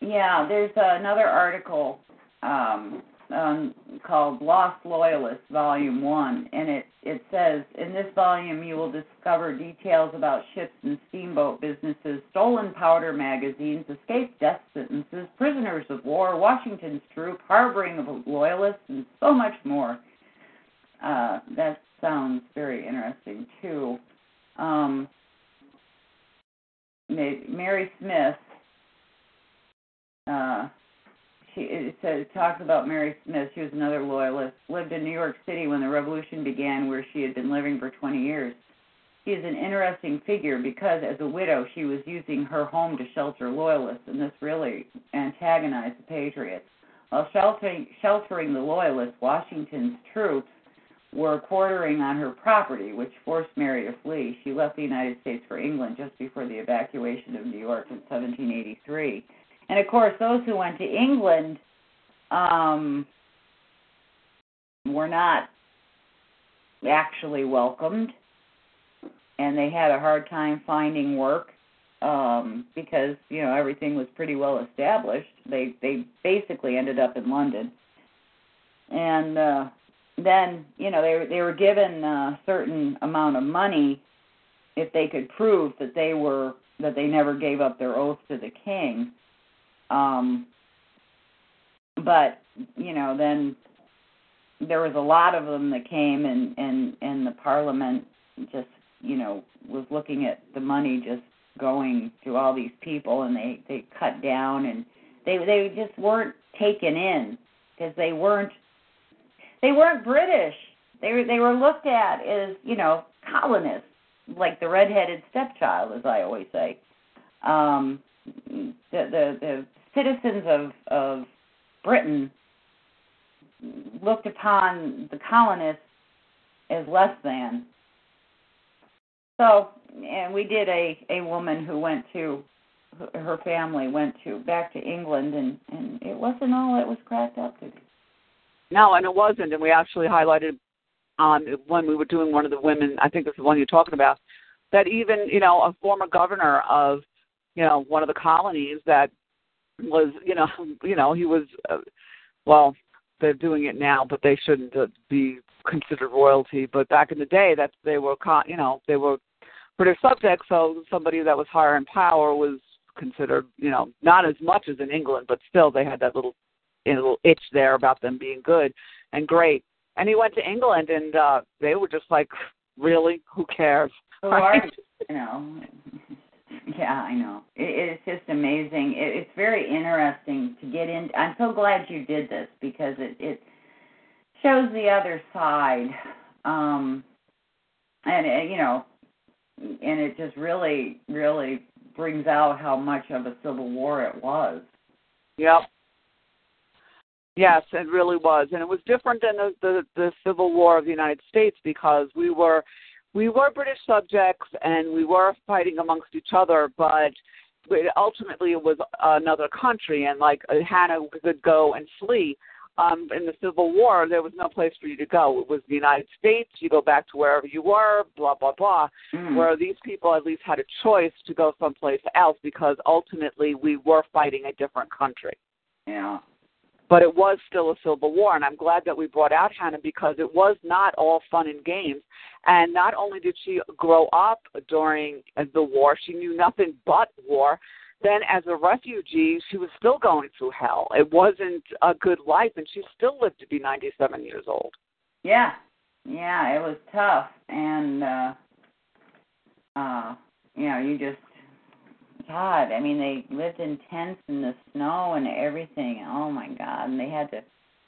yeah there's another article um um called lost loyalists volume 1 and it it says in this volume you will discover details about ships and steamboat businesses, stolen powder magazines, escaped death sentences, prisoners of war, Washington's troop, harboring of loyalists, and so much more. Uh, that sounds very interesting too. Um, Mary Smith. Uh, she it says talks about Mary Smith. She was another loyalist. Lived in New York City when the revolution began, where she had been living for 20 years. She is an interesting figure because, as a widow, she was using her home to shelter loyalists, and this really antagonized the Patriots. While sheltering, sheltering the loyalists, Washington's troops were quartering on her property, which forced Mary to flee. She left the United States for England just before the evacuation of New York in 1783. And of course, those who went to England um, were not actually welcomed, and they had a hard time finding work um, because you know everything was pretty well established. They they basically ended up in London, and uh, then you know they they were given a certain amount of money if they could prove that they were that they never gave up their oath to the king um, but you know, then there was a lot of them that came, and and and the parliament just you know was looking at the money just going to all these people, and they they cut down, and they they just weren't taken in because they weren't they weren't British. They were they were looked at as you know colonists, like the redheaded stepchild, as I always say. Um, the the the citizens of of Britain looked upon the colonists as less than. So, and we did a a woman who went to her family went to back to England, and and it wasn't all it was cracked up to be. No, and it wasn't, and we actually highlighted um, when we were doing one of the women. I think it's the one you're talking about. That even you know a former governor of you know one of the colonies that was you know you know he was uh, well they're doing it now but they shouldn't uh, be considered royalty. But back in the day that they were con- you know they were british subjects so somebody that was higher in power was considered you know not as much as in england but still they had that little you know, little itch there about them being good and great. And he went to england and uh they were just like really? Who cares? Right? you know yeah, I know. It, it's just amazing. It, it's very interesting to get in. I'm so glad you did this because it it shows the other side, um, and it, you know, and it just really, really brings out how much of a civil war it was. Yep. Yes, it really was, and it was different than the, the the Civil War of the United States because we were we were British subjects and we were fighting amongst each other, but ultimately it was another country. And like Hannah could go and flee. Um, in the Civil War, there was no place for you to go. It was the United States. You go back to wherever you were, blah blah blah. Mm. Where these people at least had a choice to go someplace else because ultimately we were fighting a different country. Yeah but it was still a civil war and i'm glad that we brought out hannah because it was not all fun and games. And not only did she grow up during the war she knew nothing but war then as a refugee she was still going through hell. It wasn't a good life and she still lived to be ninety seven years old. Yeah. Yeah it was tough. And uh uh you know you just God, I mean, they lived in tents in the snow and everything. Oh my God, and they had to.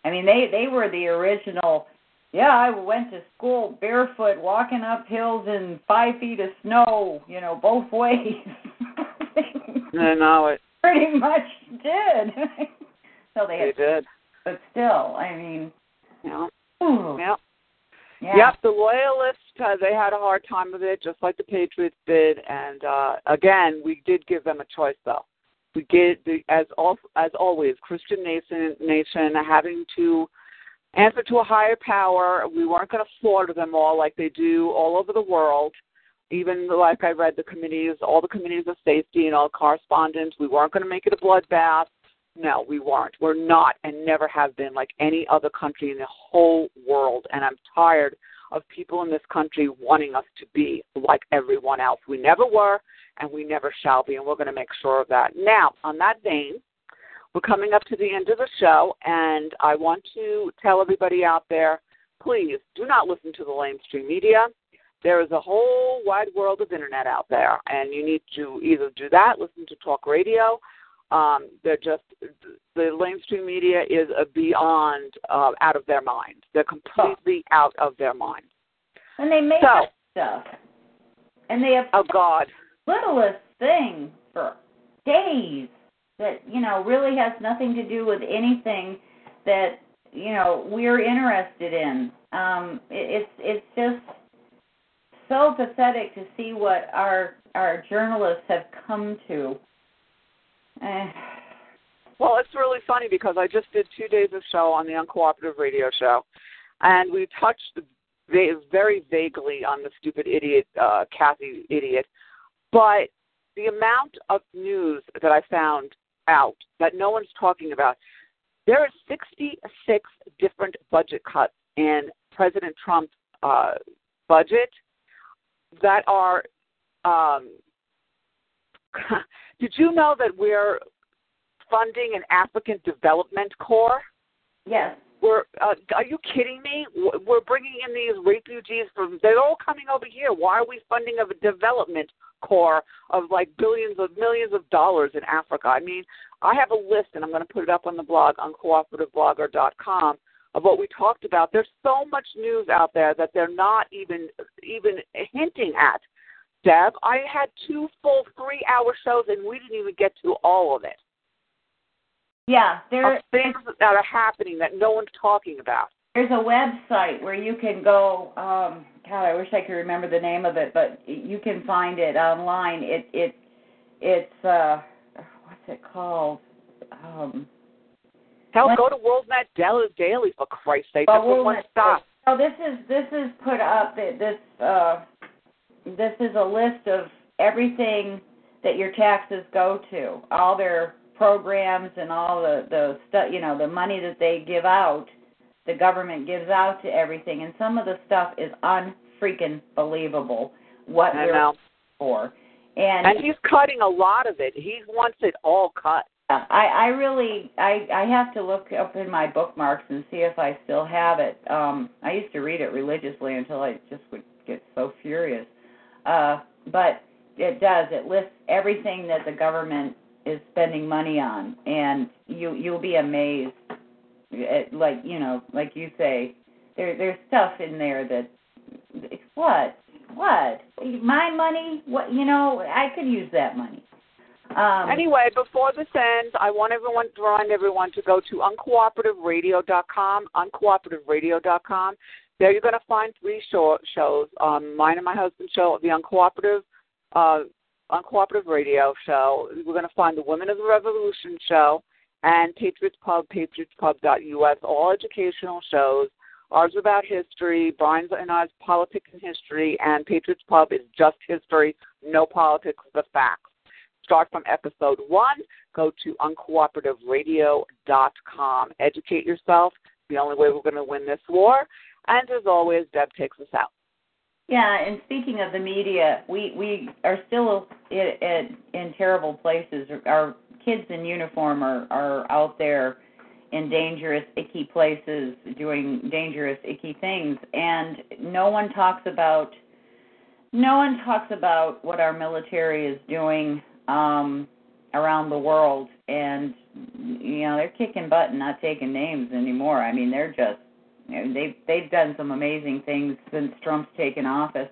I mean, they they were the original. Yeah, I went to school barefoot, walking up hills in five feet of snow. You know, both ways. I know it. Pretty much did. so they, they had, did. But still, I mean. Yeah. Ooh. Yeah. Yeah. Yep, the loyalists uh, they had a hard time with it, just like the Patriots did. And uh, again, we did give them a choice, though. We get as all, as always, Christian nation nation having to answer to a higher power. We weren't going to slaughter them all like they do all over the world. Even like I read the committees, all the committees of safety and all correspondence. We weren't going to make it a bloodbath. No, we weren't. We're not and never have been like any other country in the whole world. And I'm tired of people in this country wanting us to be like everyone else. We never were, and we never shall be, and we're going to make sure of that. Now, on that vein, we're coming up to the end of the show, and I want to tell everybody out there please do not listen to the lamestream media. There is a whole wide world of internet out there, and you need to either do that, listen to talk radio. Um, they're just the mainstream media is a beyond uh, out of their mind. They're completely out of their mind. And they make So- up stuff. And they have Oh God, littlest thing for days that you know really has nothing to do with anything that you know we're interested in. Um, it, it's it's just so pathetic to see what our our journalists have come to. Eh, Well, it's really funny because I just did two days of show on the Uncooperative Radio Show, and we touched very vaguely on the stupid idiot, uh, Kathy idiot. But the amount of news that I found out that no one's talking about, there are 66 different budget cuts in President Trump's uh, budget that are. Um, did you know that we're funding an African Development Corps? yes, We're uh, are you kidding me? We're- We're bringing in these refugees from they're all coming over here. Why are we funding a development corps of like billions of millions of dollars in Africa? I mean, I have a list and I'm going to put it up on the blog on cooperativeblogger.com of what we talked about. There's so much news out there that they're not even even hinting at. Deb, I had two full three-hour shows and we didn't even get to all of it. yeah. There Of things that are happening that no one's talking about. There's a website where you can go. Um, God, I wish I could remember the name of it, but you can find it online. It it it's uh, what's it called? Um, Hell, go to WorldNet Daily, Daily for Christ's sake. well, That's with we'll one stop. Oh, this is this is put up. This uh, this is a list of everything that your taxes go to, all their programs and all the the stuff. You know, the money that they give out, the government gives out to everything, and some of the stuff is unfreaking believable. What I we're for, and, And he's cutting a lot of it. He wants it all cut. I I really I I have to look up in my bookmarks and see if I still have it. Um I used to read it religiously until I just would get so furious. Uh but it does. It lists everything that the government is spending money on and you you'll be amazed. It, like, you know, like you say, there there's stuff in there that what? What? My money? What you know, I could use that money. Um Anyway, before this ends, I want everyone to remind everyone to go to uncooperativeradio.com, uncooperativeradio.com. There you're going to find three show, shows, um, mine and my husband's show, the Uncooperative, uh, Uncooperative Radio show. We're going to find the Women of the Revolution show and Patriots Pub, patriotspub.us, all educational shows. Ours are about history, Brian's and I's politics and history, and Patriots Pub is just history, no politics, the facts start from episode one. Go to uncooperativeradio.com. Educate yourself. The only way we're going to win this war. And as always, Deb takes us out. Yeah, and speaking of the media, we we are still in, in, in terrible places. Our kids in uniform are are out there in dangerous, icky places, doing dangerous, icky things, and no one talks about no one talks about what our military is doing um, around the world. And you know, they're kicking butt and not taking names anymore. I mean, they're just you know, they've they've done some amazing things since Trump's taken office.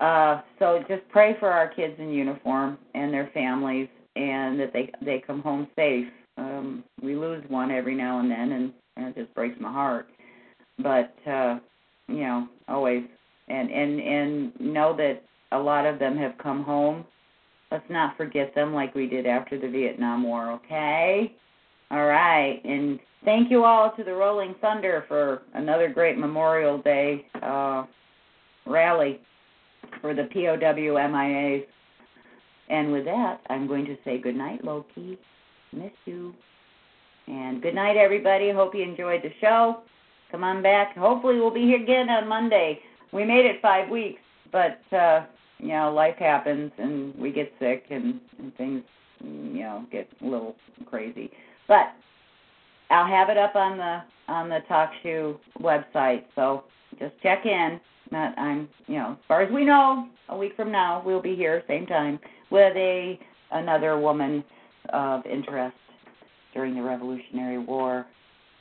Uh, so just pray for our kids in uniform and their families, and that they they come home safe. Um, we lose one every now and then, and, and it just breaks my heart. But uh, you know, always and and and know that a lot of them have come home. Let's not forget them like we did after the Vietnam War. Okay. All right, and thank you all to the Rolling Thunder for another great Memorial Day uh, rally for the POW MIAs. And with that, I'm going to say good night, Loki. Miss you. And good night, everybody. Hope you enjoyed the show. Come on back. Hopefully, we'll be here again on Monday. We made it five weeks, but uh, you know, life happens and we get sick and, and things, you know, get a little crazy. But I'll have it up on the on the talk TalkShoe website, so just check in. Not I'm, you know, as far as we know, a week from now we'll be here same time with a another woman of interest during the Revolutionary War,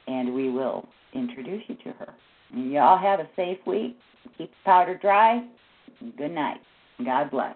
and we will introduce you to her. And you all have a safe week. Keep the powder dry. Good night. God bless.